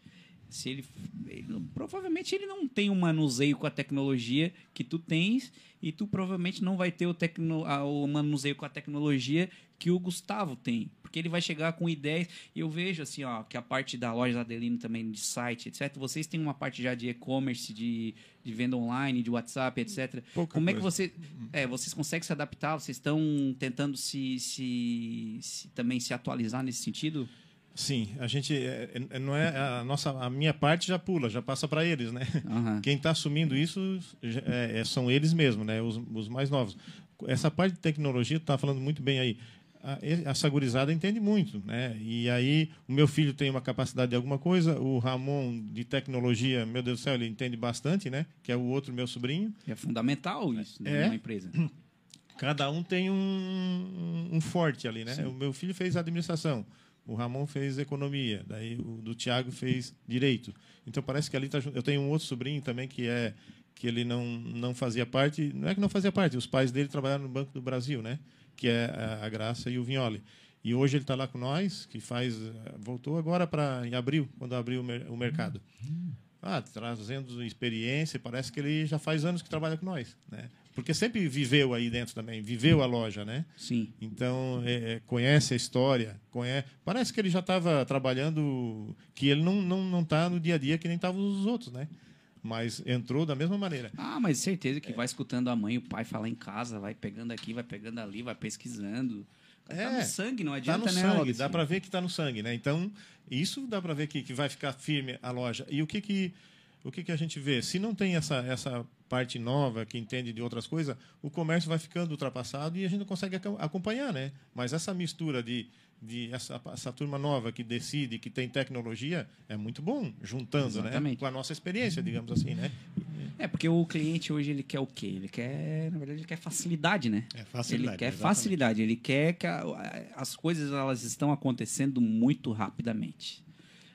se ele, ele provavelmente ele não tem um manuseio com a tecnologia que tu tens e tu provavelmente não vai ter o, tecno, a- o manuseio com a tecnologia que o Gustavo tem, porque ele vai chegar com ideias. E eu vejo assim, ó, que a parte da loja Adelino também de site, etc. Vocês têm uma parte já de e-commerce, de, de venda online, de WhatsApp, etc. Pouca Como é que coisa. você, é, vocês conseguem se adaptar? Vocês estão tentando se, se, se- também se atualizar nesse sentido? Sim, a gente é, é- não é a nossa a minha parte já pula, já passa para eles, né? Aham. Quem está assumindo isso é- é- são eles mesmos, né? Os, os mais novos. Essa parte de tecnologia, tu tá falando muito bem aí. A, essa gurizada entende muito, né? E aí o meu filho tem uma capacidade de alguma coisa, o Ramon de tecnologia, meu Deus do céu, ele entende bastante, né? Que é o outro meu sobrinho. É fundamental isso É. numa empresa. Cada um tem um, um forte ali, né? O meu filho fez administração, o Ramon fez economia, daí o do Tiago fez direito. Então parece que ali tá. Eu tenho um outro sobrinho também que é que ele não não fazia parte, não é que não fazia parte, os pais dele trabalharam no Banco do Brasil, né? Que é a, a Graça e o Vinholi. E hoje ele está lá com nós, que faz eh, voltou agora para em abril, quando abriu o, mer- o mercado. Ah, trazendo experiência, parece que ele já faz anos que trabalha com nós, né? Porque sempre viveu aí dentro também, viveu a loja, né? Sim. Então, é, é, conhece a história, conhece... parece que ele já estava trabalhando, que ele não não não está no dia a dia que nem estavam os outros, né? Mas entrou da mesma maneira. Ah, mas certeza que vai escutando a mãe e o pai falar em casa, vai pegando aqui, vai pegando ali, vai pesquisando. Tá É, no sangue, não Tá adianta, no né? sangue, dá para ver que está no sangue, né? Então, isso dá para ver que, que vai ficar firme a loja. E o que que o que que a gente vê? Se não tem essa essa parte nova que entende de outras coisas, o comércio vai ficando ultrapassado e a gente não consegue acompanhar, né? Mas essa mistura de de essa, essa turma nova que decide, que tem tecnologia, é muito bom, juntando, né? Exatamente. Com a nossa experiência, digamos assim, né? É, porque o cliente hoje ele quer o quê? Ele quer, na verdade, ele quer facilidade, né? É, facilidade, Ele quer exatamente. facilidade, ele quer que a- as coisas elas estão acontecendo muito rapidamente.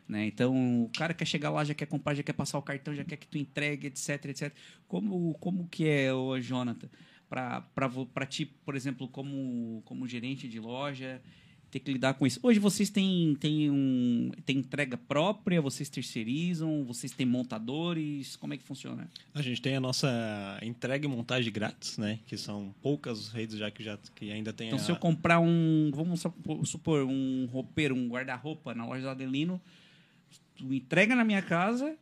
Né? Então, o cara quer chegar lá, já quer comprar, já quer passar o cartão, já quer que tu entregue, etc, etc. Como, como que é, ô, Jonathan, para ti, por exemplo, como, como gerente de loja, ter que lidar com isso? Hoje vocês têm, têm, um, têm entrega própria, vocês terceirizam, vocês têm montadores, como é que funciona? A gente tem a nossa entrega e montagem grátis, né? Que são poucas redes já que, já, que ainda tem Então, a... se eu comprar um, vamos supor- um roupeiro, um guarda-roupa na loja do Adelino, tu entrega na minha casa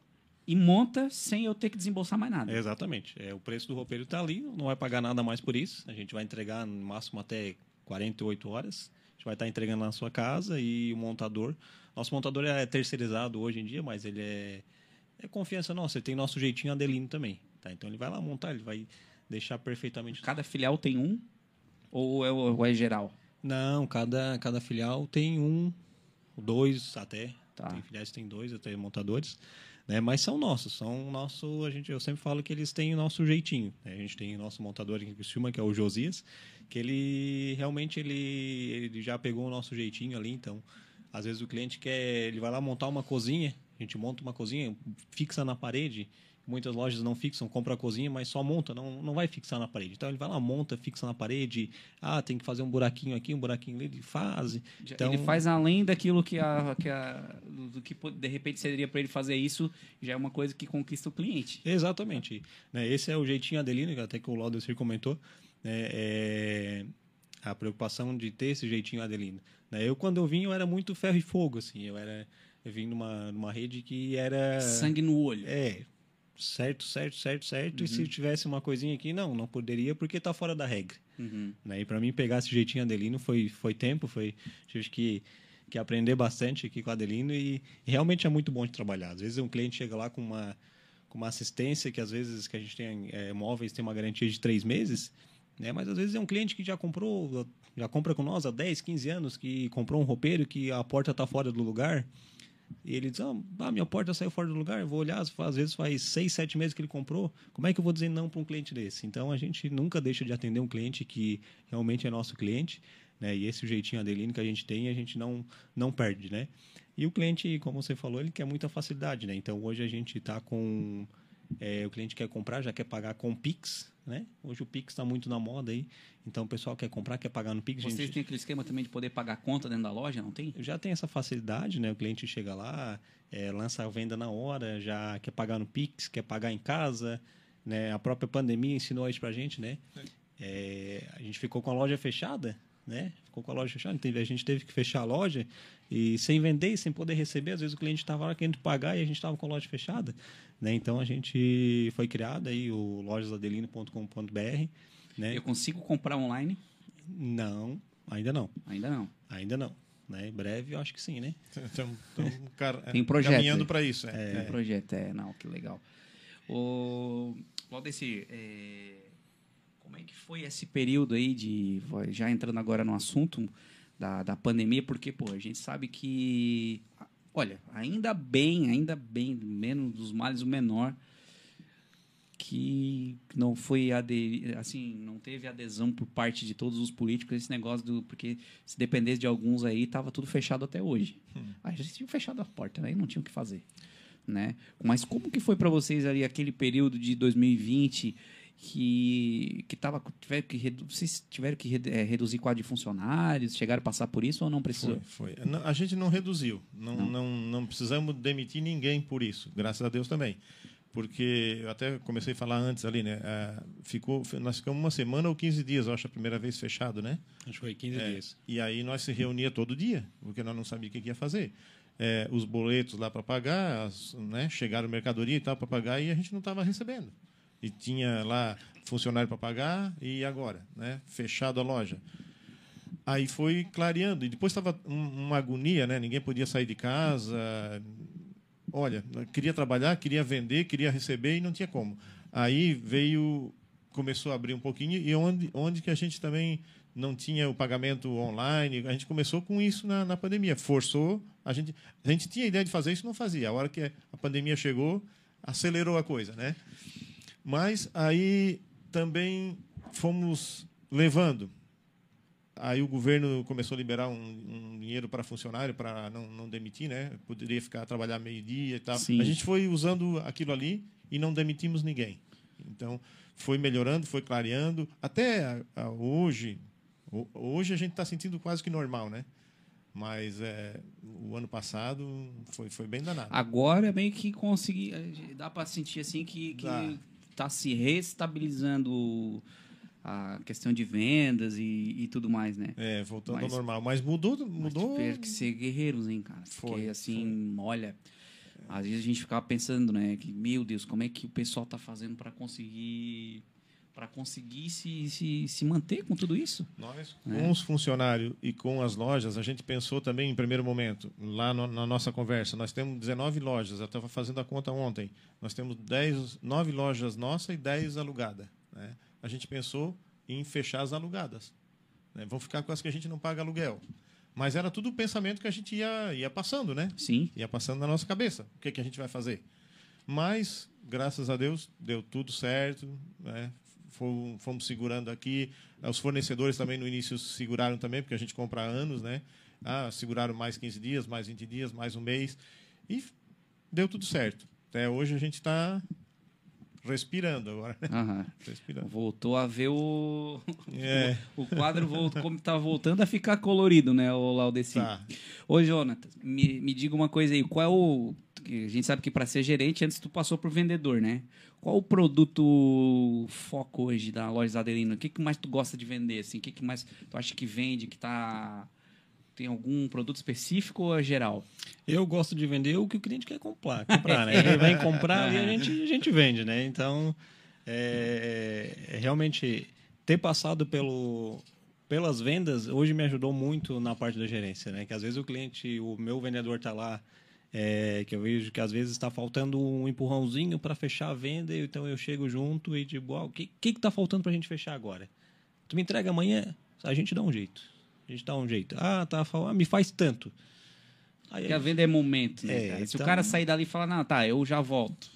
e monta sem eu ter que desembolsar mais nada. Exatamente. É, o preço do roupeiro está ali, não vai pagar nada mais por isso. A gente vai entregar no máximo até 48 horas. Gente vai estar entregando na sua casa e o montador. Nosso montador é terceirizado hoje em dia, mas ele é, é confiança nossa. Ele tem nosso jeitinho Adelino também. Tá? Então ele vai lá montar, ele vai deixar perfeitamente. Cada filial tem um ou é, ou é geral? Não, cada, cada filial tem um, dois até. Tá. Tem filiais que tem dois, até montadores. né? Mas são nossos, são nosso, a gente, eu sempre falo que eles têm o nosso jeitinho. né? A gente tem o nosso montador aqui em Criciúma, que é o Josias, que ele realmente ele, ele já pegou o nosso jeitinho ali, então às vezes o cliente quer, ele vai lá montar uma cozinha, a gente monta uma cozinha, fixa na parede, muitas lojas não fixam, compra a cozinha, mas só monta, não, não vai fixar na parede. Então ele vai lá, monta, fixa na parede, ah, tem que fazer um buraquinho aqui, um buraquinho ali, ele faz. Então, Ele faz além daquilo que a, que a do que de repente seria para ele fazer isso, já é uma coisa que conquista o cliente. Exatamente. Né, esse é o jeitinho Adelino, que até que o Laudecir comentou. Né, é a preocupação de ter esse jeitinho Adelino. né. eu, quando eu vim, eu era muito ferro e fogo. Assim, eu, era, eu vim numa, numa rede que era... Sangue no olho. É, certo, certo, certo, certo. E se tivesse uma coisinha aqui, não, não poderia porque tá fora da regra. Uhum. Né? E para mim pegar esse jeitinho Adelino foi, foi tempo, foi tive que, que aprender bastante aqui com o Adelino e, e realmente é muito bom de trabalhar. Às vezes um cliente chega lá com uma, com uma assistência que às vezes que a gente tem é, móveis tem uma garantia de três meses, né? Mas às vezes é um cliente que já comprou, já compra com nós há 10, 15 anos, que comprou um roupeiro que a porta está fora do lugar. E ele diz: ah, minha porta saiu fora do lugar. Eu vou olhar, às vezes faz seis, sete meses que ele comprou. Como é que eu vou dizer não para um cliente desse? Então a gente nunca deixa de atender um cliente que realmente é nosso cliente. Né? E esse jeitinho Adelino que a gente tem, a gente não, não perde. Né? E o cliente, como você falou, ele quer muita facilidade. Né? Então hoje a gente está com. é, o cliente quer comprar, já quer pagar com Pix. Né? Hoje o Pix está muito na moda aí. Então o pessoal quer comprar, quer pagar no Pix. Vocês gente... têm aquele esquema também de poder pagar conta dentro da loja, não tem? já tem essa facilidade, né? O cliente chega lá, é, lança a venda na hora, já quer pagar no Pix, quer pagar em casa, né? A própria pandemia ensinou isso pra gente, né? É, a gente ficou com a loja fechada, né? Ficou com a loja fechada, a gente teve que fechar a loja e sem vender, e sem poder receber, às vezes o cliente estava lá querendo pagar e a gente estava com a loja fechada, né? Então a gente foi criado aí o lojasadelino.com.br, né? Eu consigo comprar online? Não, ainda não, Ainda não. ainda não. Né? Em breve eu acho que sim, né? Estamos Tem projeto caminhando para isso. É. Tem um projeto, é, não, que legal. O Valdecir, é, como é que foi esse período aí de, já entrando agora no assunto da, da pandemia, porque, pô, a gente sabe que, olha, ainda bem, ainda bem, menos dos males o menor, que não foi assim, não teve adesão por parte de todos os políticos esse negócio do porque se dependesse de alguns aí tava tudo fechado até hoje. Aí já tinham fechado a porta, aí não tinha o que fazer, né? Mas como que foi para vocês ali aquele período de 2020 que que tava tiveram que redu- vocês tiveram que redu- eh, reduzir quadro de funcionários, chegaram a passar por isso ou não precisou? Foi, foi. Não, A gente não reduziu. Não, não. Não, precisamos demitir ninguém por isso. Graças a Deus também. Porque eu até comecei a falar antes ali, né? ah, ficou, nós ficamos uma semana ou 15 dias, eu acho, a primeira vez fechado, né? Acho que foi 15 É, dias. E aí nós se reunia todo dia, porque nós não sabíamos o que que ia fazer. É, os boletos lá para pagar, as, né, chegaram mercadoria e tal para pagar e a gente não estava recebendo. E tinha lá funcionário para pagar e agora, né, fechado a loja. Aí foi clareando e depois estava um- uma agonia, né? Ninguém podia sair de casa. Olha, queria trabalhar, queria vender, queria receber e não tinha como. Aí veio, começou a abrir um pouquinho e onde, onde que a gente também não tinha o pagamento online, a gente começou com isso na, na pandemia. Forçou, a gente, a gente tinha ideia de fazer isso, não fazia. A hora que a pandemia chegou, acelerou a coisa, né? Mas aí também fomos levando. Aí o governo começou a liberar um, um dinheiro para funcionário para não, não demitir, né? Poderia ficar trabalhar meio dia e tal. Sim. A gente foi usando aquilo ali e não demitimos ninguém. Então foi melhorando, foi clareando. Até hoje, ho- hoje a gente está sentindo quase que normal, né? Mas é, o ano passado foi, foi bem danado. Agora meio que consegui. Dá para sentir assim que, que Dá. tá se restabilizando a questão de vendas e, e tudo mais, né? É, voltando Mas- ao normal. Mas mudou, Mas mudou. tiveram que ser guerreiros, hein, cara? Foi, Porque assim, olha. Às vezes a gente ficava pensando, né? Que, meu Deus, como é que o pessoal tá fazendo para conseguir. Para conseguir se, se, se manter com tudo isso? Nós, com os funcionários e com as lojas, a gente pensou também em primeiro momento, lá no- na nossa conversa, nós temos 19 lojas, eu estava fazendo a conta ontem, nós temos 10, 9 lojas nossas e 10 alugadas. Né? A gente pensou em fechar as alugadas. Né? Vão ficar com as que a gente não paga aluguel. Mas era tudo o pensamento que a gente ia, ia passando, né? Sim. ia passando na nossa cabeça. O que, que a gente vai fazer? Mas, graças a Deus, deu tudo certo. Né? Fomos, fomos segurando aqui. Os fornecedores também no início seguraram também, porque a gente compra há anos, né? Ah, seguraram mais 15 dias, mais 20 dias, mais um mês. E deu tudo certo. Até hoje a gente está respirando agora. né? Aham. Respirando. Voltou a ver o. É. O, quadro voltou, como tá voltando a ficar colorido, né, o Laudeci? Tá. Ô, Jonatas, me, me diga uma coisa aí. Qual é o. que A gente sabe que para ser gerente, antes tu passou por vendedor, né? Qual o produto foco hoje da loja Adelino? O que, que mais tu gosta de vender? Assim? O que, que mais tu acha que vende, que tá. Tem algum produto específico ou é geral? Eu gosto de vender o que o cliente quer comprar, comprar né? Ele vem comprar e a gente, a gente vende, né? Então, é, é, realmente, ter passado pelo, pelas vendas, hoje me ajudou muito na parte da gerência, né? Que às vezes o cliente, o meu vendedor está lá, é, que eu vejo que às vezes está faltando um empurrãozinho para fechar a venda, então eu chego junto e digo, ah, o que que está faltando para a gente fechar agora? Tu me entrega amanhã? A gente dá um jeito. A gente dá um jeito. Ah, tá, ah, me faz tanto. Aí, Porque a venda é momento, né, É? Se o então- cara sair dali e falar, não, tá, eu já volto.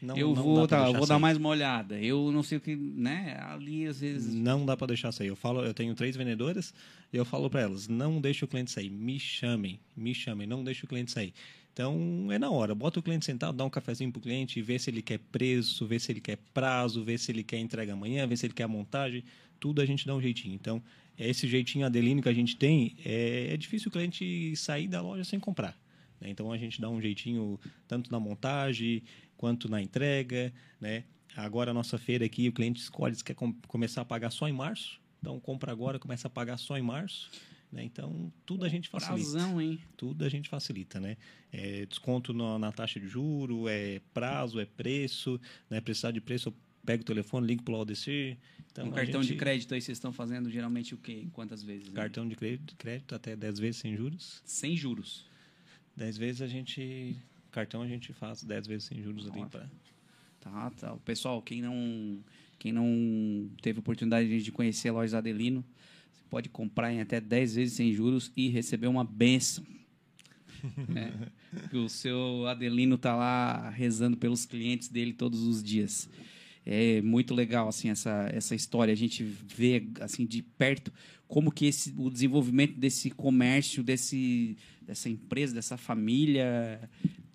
não, eu não vou, tá, vou dar mais uma olhada. Eu não sei o que, né? Ali às vezes. Não dá para deixar sair. Eu falo, eu tenho três vendedoras e eu falo para elas: não deixe o cliente sair, me chamem, me chamem, não deixe o cliente sair. Então é na hora, bota o cliente sentado, dá um cafezinho pro cliente, vê se ele quer preço, vê se ele quer prazo, vê se ele quer entrega amanhã, vê se ele quer a montagem, tudo a gente dá um jeitinho. Então, esse jeitinho adelino que a gente tem, é, é difícil o cliente sair da loja sem comprar. né? Então a gente dá um jeitinho tanto na montagem quanto na entrega, né? Agora a nossa feira aqui, o cliente escolhe se quer com- começar a pagar só em março. Então compra agora, começa a pagar só em março. Né? Então tudo a gente facilita. Prazão, hein? Tudo a gente facilita, né? É, desconto na, na taxa de juro, é prazo, é preço, né? Precisar de preço, eu pego o telefone, ligo pro Aldecir. Então, um cartão de gente- crédito aí vocês estão fazendo geralmente o quê? Quantas vezes? né? Cartão de crédito, crédito até 10 vezes sem juros. Sem juros. 10 vezes a gente. Cartão a gente faz 10 vezes sem juros ali para. Tá, tá. O pessoal, quem não, quem não teve oportunidade de conhecer a loja Adelino, pode comprar em até 10 vezes sem juros e receber uma benção. né? Que o seu Adelino tá lá rezando pelos clientes dele todos os dias. É muito legal assim essa, essa história. A gente vê assim de perto como que esse, o desenvolvimento desse comércio, desse, dessa empresa, dessa família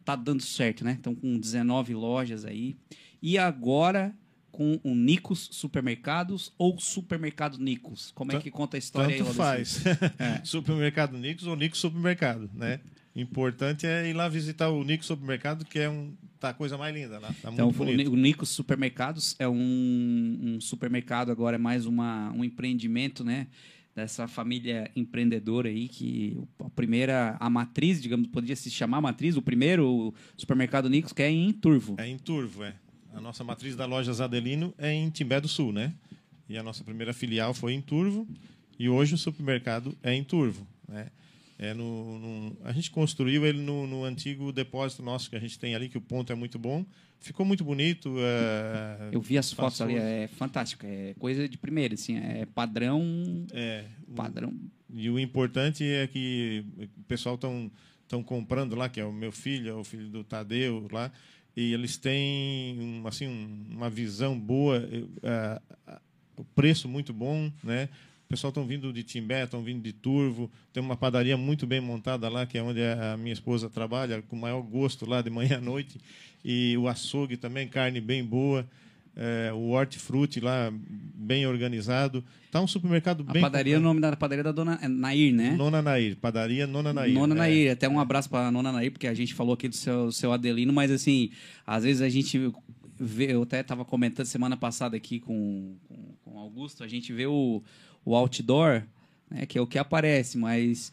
tá dando certo, né? Estão com 19 lojas aí. E agora com o Nicos Supermercados ou Supermercado Nicos? Como é que conta a história Tanto aí, faz. É. Supermercado Nicos ou Nicos Supermercado, né? Importante é ir lá visitar o Nicos Supermercado, que é um tá a coisa mais linda lá. Tá Então, bonito. O Nicos Supermercados é um, um supermercado agora, é mais uma, um empreendimento, né? Dessa família empreendedora aí, que a primeira, a matriz, digamos, poderia se chamar matriz, o primeiro supermercado Nicos, que é em Turvo. É em Turvo, é. A nossa matriz da loja Zadelino é em Timbé do Sul, né? E a nossa primeira filial foi em Turvo e hoje o supermercado é em Turvo, né? É no, no- a gente construiu ele no, no antigo depósito nosso que a gente tem ali, que o ponto é muito bom. Ficou muito bonito. é, Eu vi as fotos ali, é fantástico, é coisa de primeira, assim, é padrão, É, o- padrão. E o importante é que o pessoal estão estão comprando lá, que é o meu filho, é o filho do Tadeu lá, e eles têm assim um- uma visão boa, ah, o preço muito bom, né? O pessoal estão vindo de Timbé, estão vindo de Turvo, tem uma padaria muito bem montada lá, que é onde a minha esposa trabalha, com o maior gosto lá de manhã à noite, e o açougue também, carne bem boa, eh, o hortifruti lá bem organizado. Tá um supermercado A bem padaria, o nome da padaria é da dona é Nair, né? Nona Nair, padaria Nona Nair. Nona é. Nair, até um abraço para Nona Nair, porque a gente falou aqui do seu, seu Adelino, mas assim, às vezes a gente vê, eu até estava comentando semana passada aqui com, com, com o Augusto, a gente vê o, o outdoor, né, que é o que aparece, mas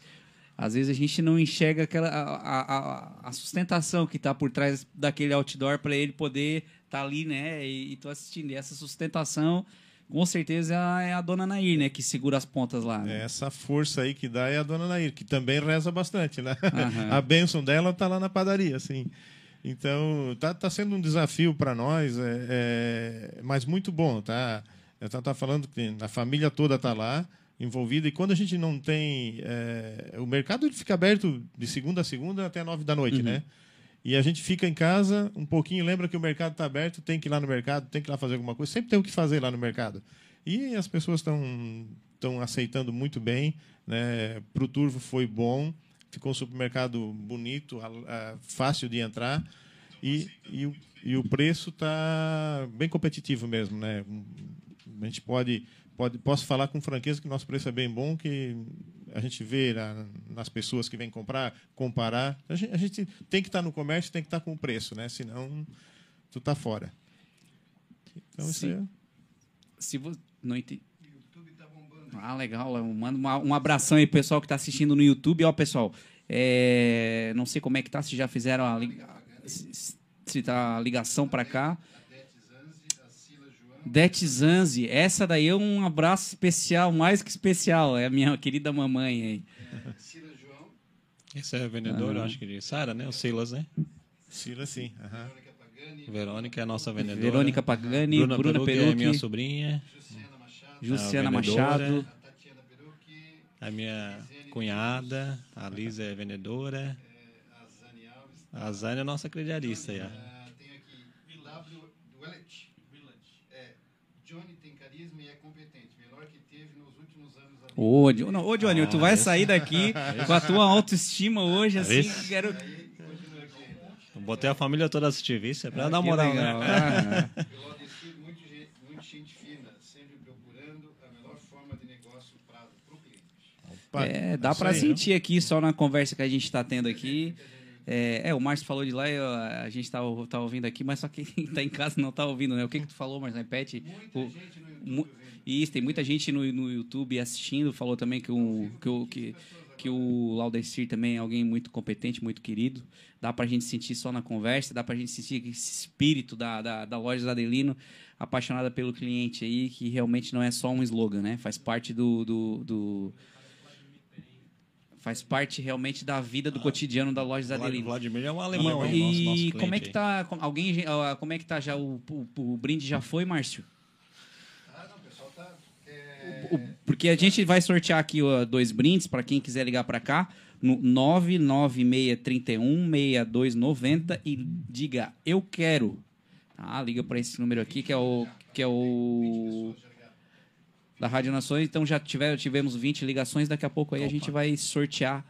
às vezes a gente não enxerga aquela, a, a, a- sustentação que está por trás daquele outdoor para ele poder estar ali, né, e, e assistindo. E essa sustentação, com certeza, é a dona Nair, né, que segura as pontas lá. né? Essa força aí que dá é a Dona Nair, que também reza bastante, né? Aham. A bênção dela tá lá na padaria, assim. Então, tá, tá sendo um desafio para nós, é, é, mas muito bom, tá? Tá, tá falando que a família toda tá lá, envolvida, e quando a gente não tem... é, o mercado ele fica aberto de segunda a segunda até nove da noite, né? E a gente fica em casa um pouquinho, lembra que o mercado está aberto, tem que ir lá no mercado, tem que ir lá fazer alguma coisa. Sempre tem o que fazer lá no mercado. E as pessoas estão estão aceitando muito bem. Né? Para o Turvo foi bom, ficou um supermercado bonito, a- a- fácil de entrar. E, e, o, e o preço está bem competitivo mesmo. Né? A gente pode, pode. Posso falar com franqueza que nosso preço é bem bom, que a gente vê na- nas pessoas que vêm comprar, comparar. A gente, a gente tem que estar no comércio, tem que estar com o preço, né? senão tu está fora. Então, isso Sim. aí é- Se você não entendi. Ah, legal. Eu mando uma- um abração aí, pessoal que está assistindo no YouTube. Ó, pessoal, é, não sei como é que tá, se já fizeram a, li- se, se tá a ligação para cá. Dete Zanzi, essa daí é um abraço especial, mais que especial. É a minha querida mamãe aí. Esse é vendedor, Ah. eu acho que de Sara, né? O Silas, né? Sila, sim. aham. Verônica é a nossa vendedora. Verônica Pagani, Bruna, Bruna Perucchi é minha sobrinha. Luciana a vendedora. Machado. A minha cunhada, a Lisa é vendedora. A Zane é nossa crediarista aí, ó. Tem aqui Vilab do Wellet. É, Johnny tem carisma e é competente. Melhor que teve nos últimos anos. Ô, Jo- não, ô Johnny, tu vai sair daqui com a tua autoestima hoje, assim, quero... Eu botei a família toda a assistir isso, é pra dar que moral, legal. né? Ah, muito, gente- muito gente fina, sempre procurando a melhor forma de negócio para o cliente. É, dá isso pra aí, sentir aqui só na conversa que a gente tá tendo aqui. É, é, o Márcio falou de lá, eu- a gente tá, tá ouvindo aqui, mas só quem tá em casa não tá ouvindo, né? O que que tu falou, Márcio? Repete. O- mu- Isso, tem muita gente no, no YouTube assistindo, falou também que o, que o, que, que o Laudecir também é alguém muito competente, muito querido. Dá pra gente sentir só na conversa, dá pra gente sentir esse espírito da, da, da loja Adelino, apaixonada pelo cliente aí, que realmente não é só um slogan, né? Faz parte do- do, do faz parte realmente da vida do cotidiano da loja Vlad- Adelino. Vladimir é um alemão? E, Nosso, nosso e como é que aí. tá? Alguém, ah, como é que tá já o, o, o brinde já foi, Márcio? Ah, não, o pessoal tá. O- porque a gente vai sortear aqui ó, dois brindes para quem quiser ligar para cá no 996316290 e diga eu quero. Tá? Liga para esse número aqui que é o que é o da Rádio Nações. Então já tiver, tivemos 20 ligações, daqui a pouco aí a gente vai sortear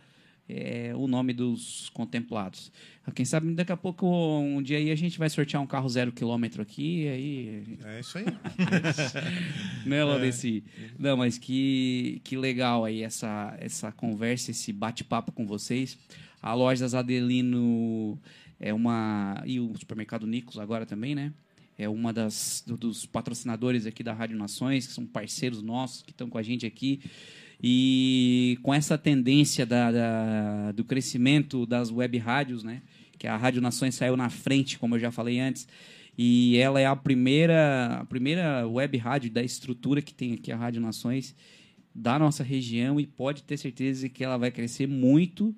é, o nome dos contemplados. Ah, Quem sabe daqui a pouco, um dia aí, a gente vai sortear um carro zero quilômetro aqui, e aí É isso aí. né, Laudeci? Não, mas que, que legal aí essa, essa conversa, esse bate-papo com vocês. A Lojas Adelino é uma. E o Supermercado Nicos agora também, né? É uma das do- dos patrocinadores aqui da Rádio Nações, que são parceiros nossos que estão com a gente aqui. E com essa tendência da, da- do crescimento das web rádios, né? Que a Rádio Nações saiu na frente, como eu já falei antes. E ela é a primeira, a primeira web rádio da estrutura que tem aqui a Rádio Nações da nossa região e pode ter certeza que ela vai crescer muito.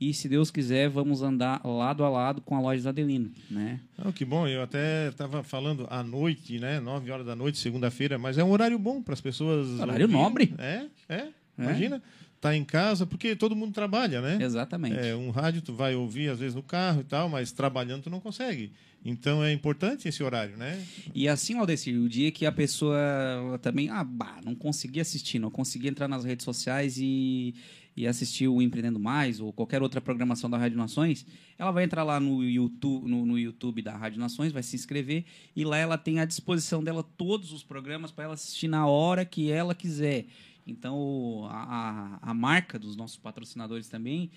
E se Deus quiser, vamos andar lado a lado com a loja Adelino, né? Ah, que bom, eu até estava falando à noite, né? 9 horas da noite, segunda-feira, mas é um horário bom para as pessoas. Horário ouvirem. nobre. É, é. Imagina, tá em casa, porque todo mundo trabalha, né? Exatamente. É, um rádio tu vai ouvir às vezes no carro e tal, mas trabalhando tu não consegue. Então é importante esse horário, né? E assim, Aldecir, o dia que a pessoa também, ah, bah, não consegui assistir, não consegui entrar nas redes sociais e, e assistir o Empreendendo Mais ou qualquer outra programação da Rádio Nações, ela vai entrar lá no YouTube, no, no YouTube da Rádio Nações, vai se inscrever e lá ela tem à disposição dela todos os programas para ela assistir na hora que ela quiser. Então, a, a, a marca dos nossos patrocinadores também,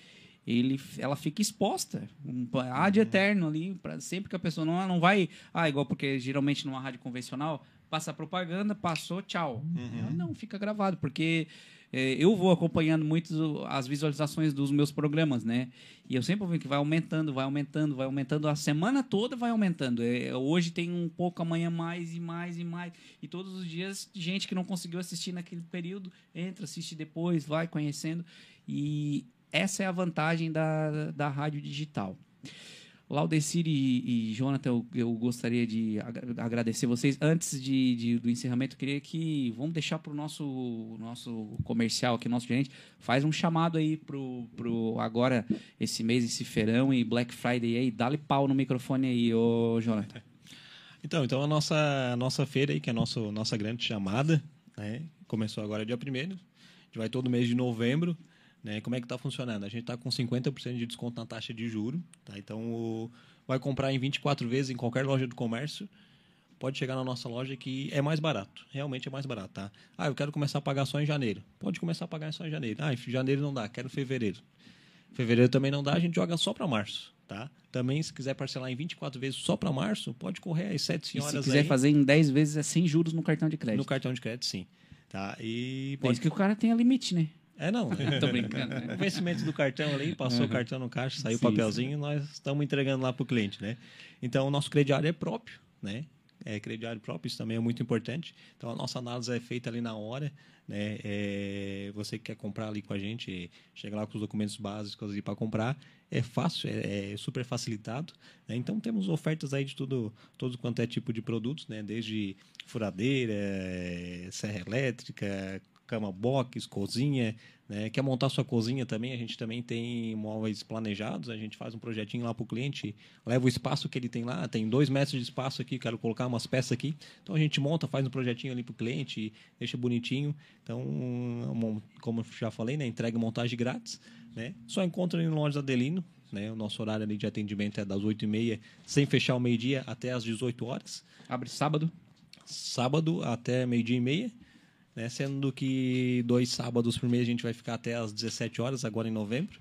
ele, ela fica exposta, um ad eterno ali, pra, sempre que a pessoa não, não vai, ah, igual porque geralmente numa rádio convencional, passa propaganda, passou, tchau. Ela Não, fica gravado, porque eu vou acompanhando muito as visualizações dos meus programas, né? E eu sempre vejo que vai aumentando, vai aumentando, vai aumentando, a semana toda vai aumentando. Eh, hoje tem um pouco, amanhã mais e mais e mais. E todos os dias, gente que não conseguiu assistir naquele período, entra, assiste depois, vai conhecendo. E essa é a vantagem da, da rádio digital. Laudecir e, e Jonathan, eu, eu gostaria de agra- agradecer vocês. Antes de, de- do encerramento, eu queria que vamos deixar para o nosso, nosso comercial aqui, nosso gerente, faz um chamado aí pro, pro agora, esse mês, esse feirão e Black Friday aí. Dá-lhe pau no microfone aí, ô Jonathan. Então, então a nossa, a nossa feira aí, que é a nossa, nossa grande chamada, né? Começou agora dia 1 A gente vai todo mês de novembro. Né? Como é que está funcionando? A gente está com 50% de desconto na taxa de juro. Tá? Então, o- vai comprar em 24 vezes em qualquer loja do comércio. Pode chegar na nossa loja que é mais barato. Realmente é mais barato, tá? Ah, eu quero começar a pagar só em janeiro. Pode começar a pagar só em janeiro. Ah, em janeiro não dá, quero fevereiro. Fevereiro também não dá, a gente joga só para março, tá? Também, se quiser parcelar em 24 vezes só para março, pode correr sete E senhoras se quiser aí. fazer em 10 vezes, é sem juros no cartão de crédito. No cartão de crédito, sim. Tá? E Por isso que o cara tem a limite, né? É, não. Tô brincando, né? O vencimento do cartão ali, passou o Uhum. cartão no caixa, saiu o Sim, papelzinho, nós estamos entregando lá para o cliente, né? Então, o nosso crediário é próprio, né? É crediário próprio, isso também é muito importante. Então, a nossa análise é feita ali na hora, né? É, você que quer comprar ali com a gente, chega lá com os documentos básicos ali para comprar, é fácil, é, é super facilitado. né? Então, temos ofertas aí de tudo, todo quanto é tipo de produtos, né? Desde furadeira, serra elétrica, cama box, cozinha, né? Quer montar sua cozinha também? A gente também tem móveis planejados. A gente faz um projetinho lá para o cliente, leva o espaço que ele tem lá. Tem dois metros de espaço aqui, quero colocar umas peças aqui. Então a gente monta, faz um projetinho ali para o cliente, deixa bonitinho. Então, como eu já falei, né? Entrega e montagem grátis, né? Só encontra em lojas Adelino. Né? O nosso horário ali de atendimento é das 8h30, sem fechar o meio-dia, até às 18 horas. Abre sábado? Sábado até meio-dia e meia. Né? Sendo que dois sábados por mês a gente vai ficar até às 17 horas, agora em novembro.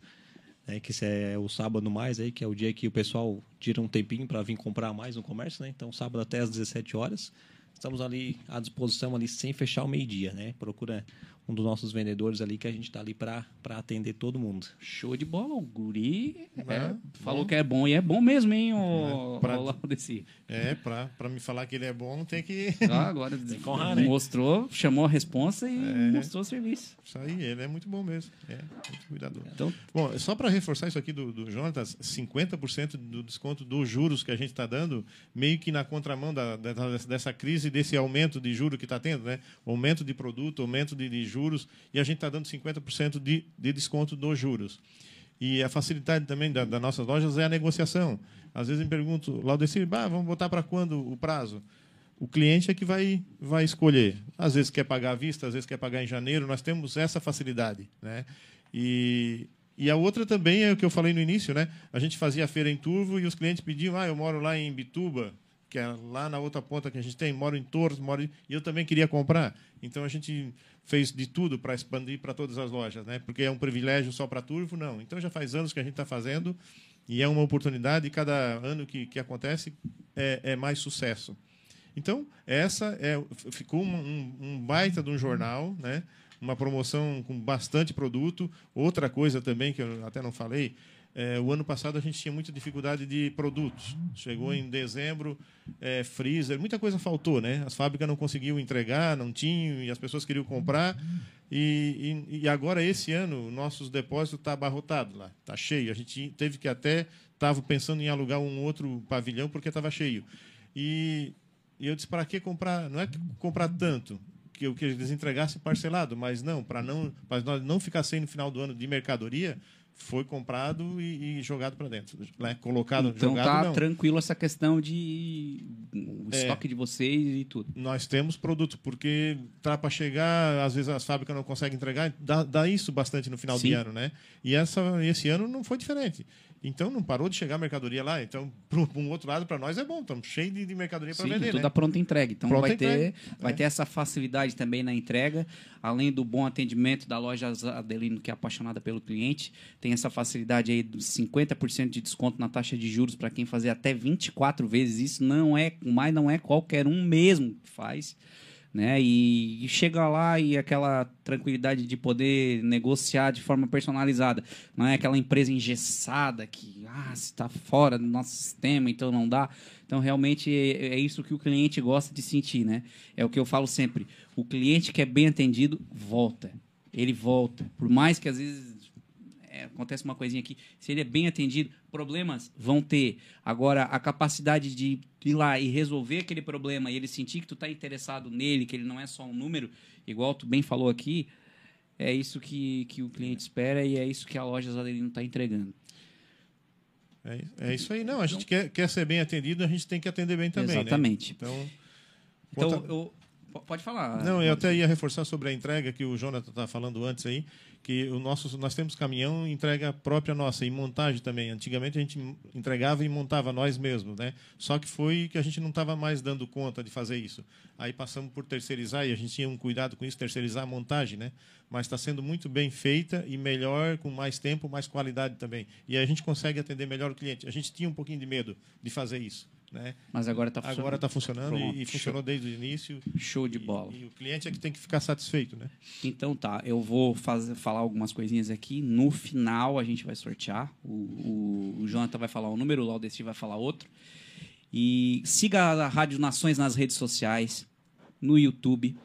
Né? Que é o sábado mais, aí, que é o dia que o pessoal tira um tempinho para vir comprar mais no comércio. Né? Então, sábado até às 17 horas. Estamos ali à disposição, ali sem fechar o meio-dia. Né? Procura um dos nossos vendedores ali que a gente está ali para atender todo mundo. Show de bola, o guri é, É, falou bom. que é bom e é bom mesmo, hein, o, É, pra- o. É, pra, pra me falar que ele é bom, tem que. Ah, agora que honrar, né? mostrou, chamou a responsa e É. mostrou o serviço. Isso aí, ele é muito bom mesmo. É, muito cuidador. Então, Bom, só para reforçar isso aqui do, do Jonatas, 50% do desconto dos juros que a gente está dando, meio que na contramão da, da- dessa crise, desse aumento de juros que está tendo, né? Aumento de produto, aumento de, de juros, e a gente está dando 50% de, de desconto dos juros. E a facilidade também da- das nossas lojas é a negociação. Às vezes me pergunto, Laudecir, bah, vamos botar para quando o prazo? O cliente é que vai, vai escolher. Às vezes quer pagar à vista, às vezes quer pagar em janeiro. Nós temos essa facilidade. Né? E, e a outra também é o que eu falei no início. Né? A gente fazia a feira em Turvo e os clientes pediam, ah, eu moro lá em Bituba, que é lá na outra ponta que a gente tem, moro em Torres, moro em... e eu também queria comprar. Então a gente fez de tudo para expandir para todas as lojas, né? Porque é um privilégio só para Turvo, não. Então já faz anos que a gente está fazendo e é uma oportunidade e cada ano que, que acontece é, é mais sucesso. Então, essa é, ficou um, um- baita de um jornal, né? uma promoção com bastante produto. Outra coisa também, que eu até não falei, é, o ano passado a gente tinha muita dificuldade de produtos. Chegou em dezembro, é, freezer, muita coisa faltou. Né? As fábricas não conseguiam entregar, não tinham, e as pessoas queriam comprar. E, e, e agora, esse ano, nossos depósitos estão abarrotados lá, está cheio. A gente teve que até, estava pensando em alugar um outro pavilhão porque estava cheio. E, e eu disse, para que comprar? Não é comprar tanto, que que eles entregassem parcelado, mas não, para não, nós não ficar sem no final do ano de mercadoria, foi comprado e, e jogado para dentro, né? colocado, então jogado tá não. tranquilo essa questão de o É. estoque de vocês e tudo. Nós temos produto, porque tá para chegar, às vezes as fábricas não conseguem entregar, dá, dá isso bastante no final Sim. de ano, né? E essa, esse ano não foi diferente. Então não parou de chegar mercadoria lá. Então, para um outro lado, para nós é bom, estamos cheios de, de mercadoria para vender. tudo né? pronta entrega. Então Pronta vai entrega, ter, vai é. ter essa facilidade também na entrega, além do bom atendimento da loja Adelino, que é apaixonada pelo cliente, tem essa facilidade aí dos 50% de desconto na taxa de juros para quem fazer até 24 vezes. Isso não é, mas não é qualquer um mesmo que faz. Né? E, e chega lá e aquela tranquilidade de poder negociar de forma personalizada. Não é aquela empresa engessada que ah, está fora do nosso sistema, então não dá. Então, realmente, é, é isso que o cliente gosta de sentir, né? É o que eu falo sempre. O cliente que é bem atendido, volta. Ele volta. Por mais que, às vezes, é, acontece uma coisinha aqui. Se ele é bem atendido, problemas vão ter. Agora, a capacidade de ir lá e resolver aquele problema e ele sentir que tu tá interessado nele, que ele não é só um número, igual tu bem falou aqui, é isso que, que o cliente espera e é isso que a loja Zadelino está entregando. É, é isso aí. Não, a gente quer, quer ser bem atendido, a gente tem que atender bem também. né? Exatamente. Então, Então, Conta- eu, po- pode falar. Não, eu até ia reforçar sobre a entrega que o Jonathan estava falando antes aí, que o nosso, nós temos caminhão entrega própria nossa, e montagem também. Antigamente a gente entregava e montava nós mesmos, né? Só que foi que a gente não estava mais dando conta de fazer isso. Aí passamos por terceirizar e a gente tinha um cuidado com isso, terceirizar a montagem, né? Mas está sendo muito bem feita e melhor, com mais tempo, mais qualidade também. E a gente consegue atender melhor o cliente. A gente tinha um pouquinho de medo de fazer isso. Né? Mas agora está funcionando. Agora está funcionando Pronto, e, funcionou desde o início. Show de bola. E, e o cliente é que tem que ficar satisfeito, né? Então tá, eu vou fazer, falar algumas coisinhas aqui. No final a gente vai sortear. O, o, o Jonathan vai falar um número, o Laudeci vai falar outro. E siga a Rádio Nações nas redes sociais, no YouTube,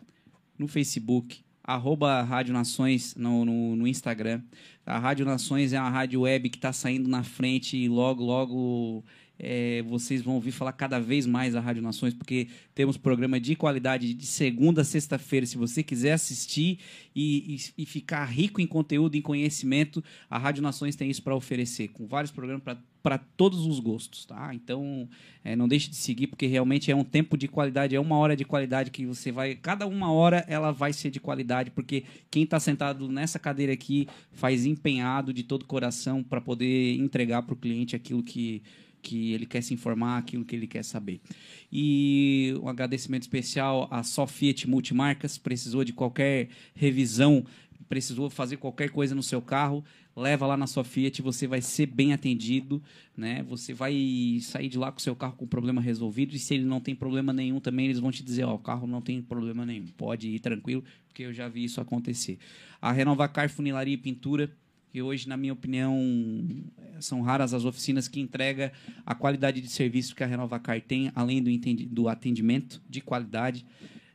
no Facebook, arroba Rádio Nações no, no, no Instagram. A Rádio Nações é uma rádio web que está saindo na frente e logo, logo é, vocês vão ouvir falar cada vez mais da Rádio Nações, porque temos programa de qualidade de segunda a sexta-feira. Se você quiser assistir e, e- e ficar rico em conteúdo, em conhecimento, a Rádio Nações tem isso para oferecer, com vários programas para todos os gostos, tá? Então, é, não deixe de seguir, porque realmente é um tempo de qualidade, é uma hora de qualidade que você vai. Cada uma hora ela vai ser de qualidade, porque quem está sentado nessa cadeira aqui faz empenhado de todo o coração para poder entregar para o cliente aquilo que, que ele quer se informar, aquilo que ele quer saber. E um agradecimento especial à Só Fiat Multimarcas, precisou de qualquer revisão, precisou fazer qualquer coisa no seu carro, leva lá na sua Fiat, você vai ser bem atendido, né? Você vai sair de lá com o seu carro com problema resolvido e se ele não tem problema nenhum também, eles vão te dizer, ó, o carro não tem problema nenhum, pode ir tranquilo, porque eu já vi isso acontecer. A Renovacar Funilaria e Pintura, que hoje, na minha opinião, são raras as oficinas que entrega a qualidade de serviço que a Renovacar tem, além do, do atendimento de qualidade,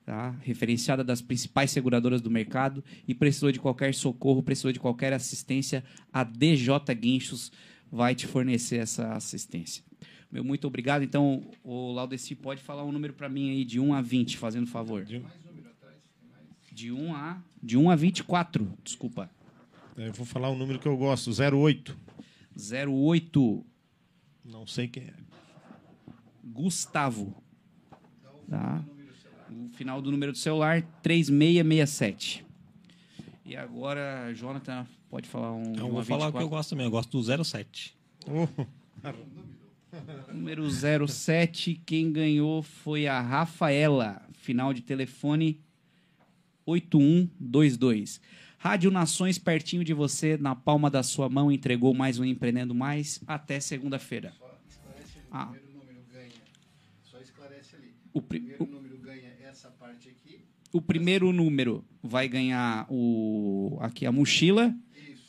tá? referenciada das principais seguradoras do mercado e precisou de qualquer socorro, precisou de qualquer assistência, a DJ Guinchos vai te fornecer essa assistência. Meu muito obrigado. Então, o Laudeci pode falar um número para mim aí de 1 a 20, fazendo favor. De 1 a de 1 a 24, desculpa. Eu vou falar um número que eu gosto, 08. 08 Não sei quem é. Gustavo. Tá? O final do número do celular 3667. E agora, Jonathan, pode falar um. Então, um vou falar o que 24. eu gosto também. Eu gosto do 07. Número 07, quem ganhou foi a Rafaela. Final de telefone 8122. Rádio Nações pertinho de você, na palma da sua mão, entregou mais um Empreendendo Mais. Até segunda-feira. Esclarece ali. Ah. O primeiro número ganha. Só esclarece ali. O O pri- primeiro o- número ganha essa parte aqui. O primeiro número vai ganhar o aqui a mochila,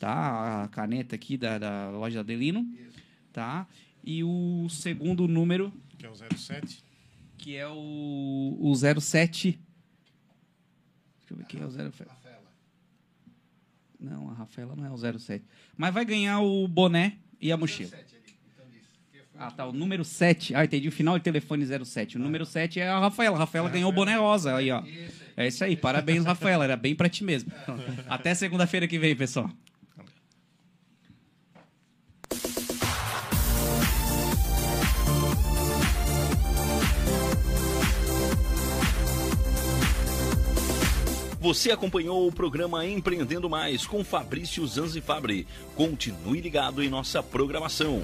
tá? A caneta aqui da, da loja Adelino, tá? E o segundo número, Que é o 07. que é o, o 07. Deixa eu ver quem é o 07. Não, a Rafaela não é o 07. Mas vai ganhar o boné e a mochila. 07 ali. Então Ah, tá. O número 7. Ah, entendi. O final de telefone 07. O número 7 é a Rafaela. A Rafaela ganhou o boné rosa. Aí, ó. É isso aí. Parabéns, Rafaela. Era bem pra ti mesmo. Até segunda-feira que vem, pessoal. Você acompanhou o programa Empreendendo Mais com Fabrício Zanzifabri. Continue ligado em nossa programação.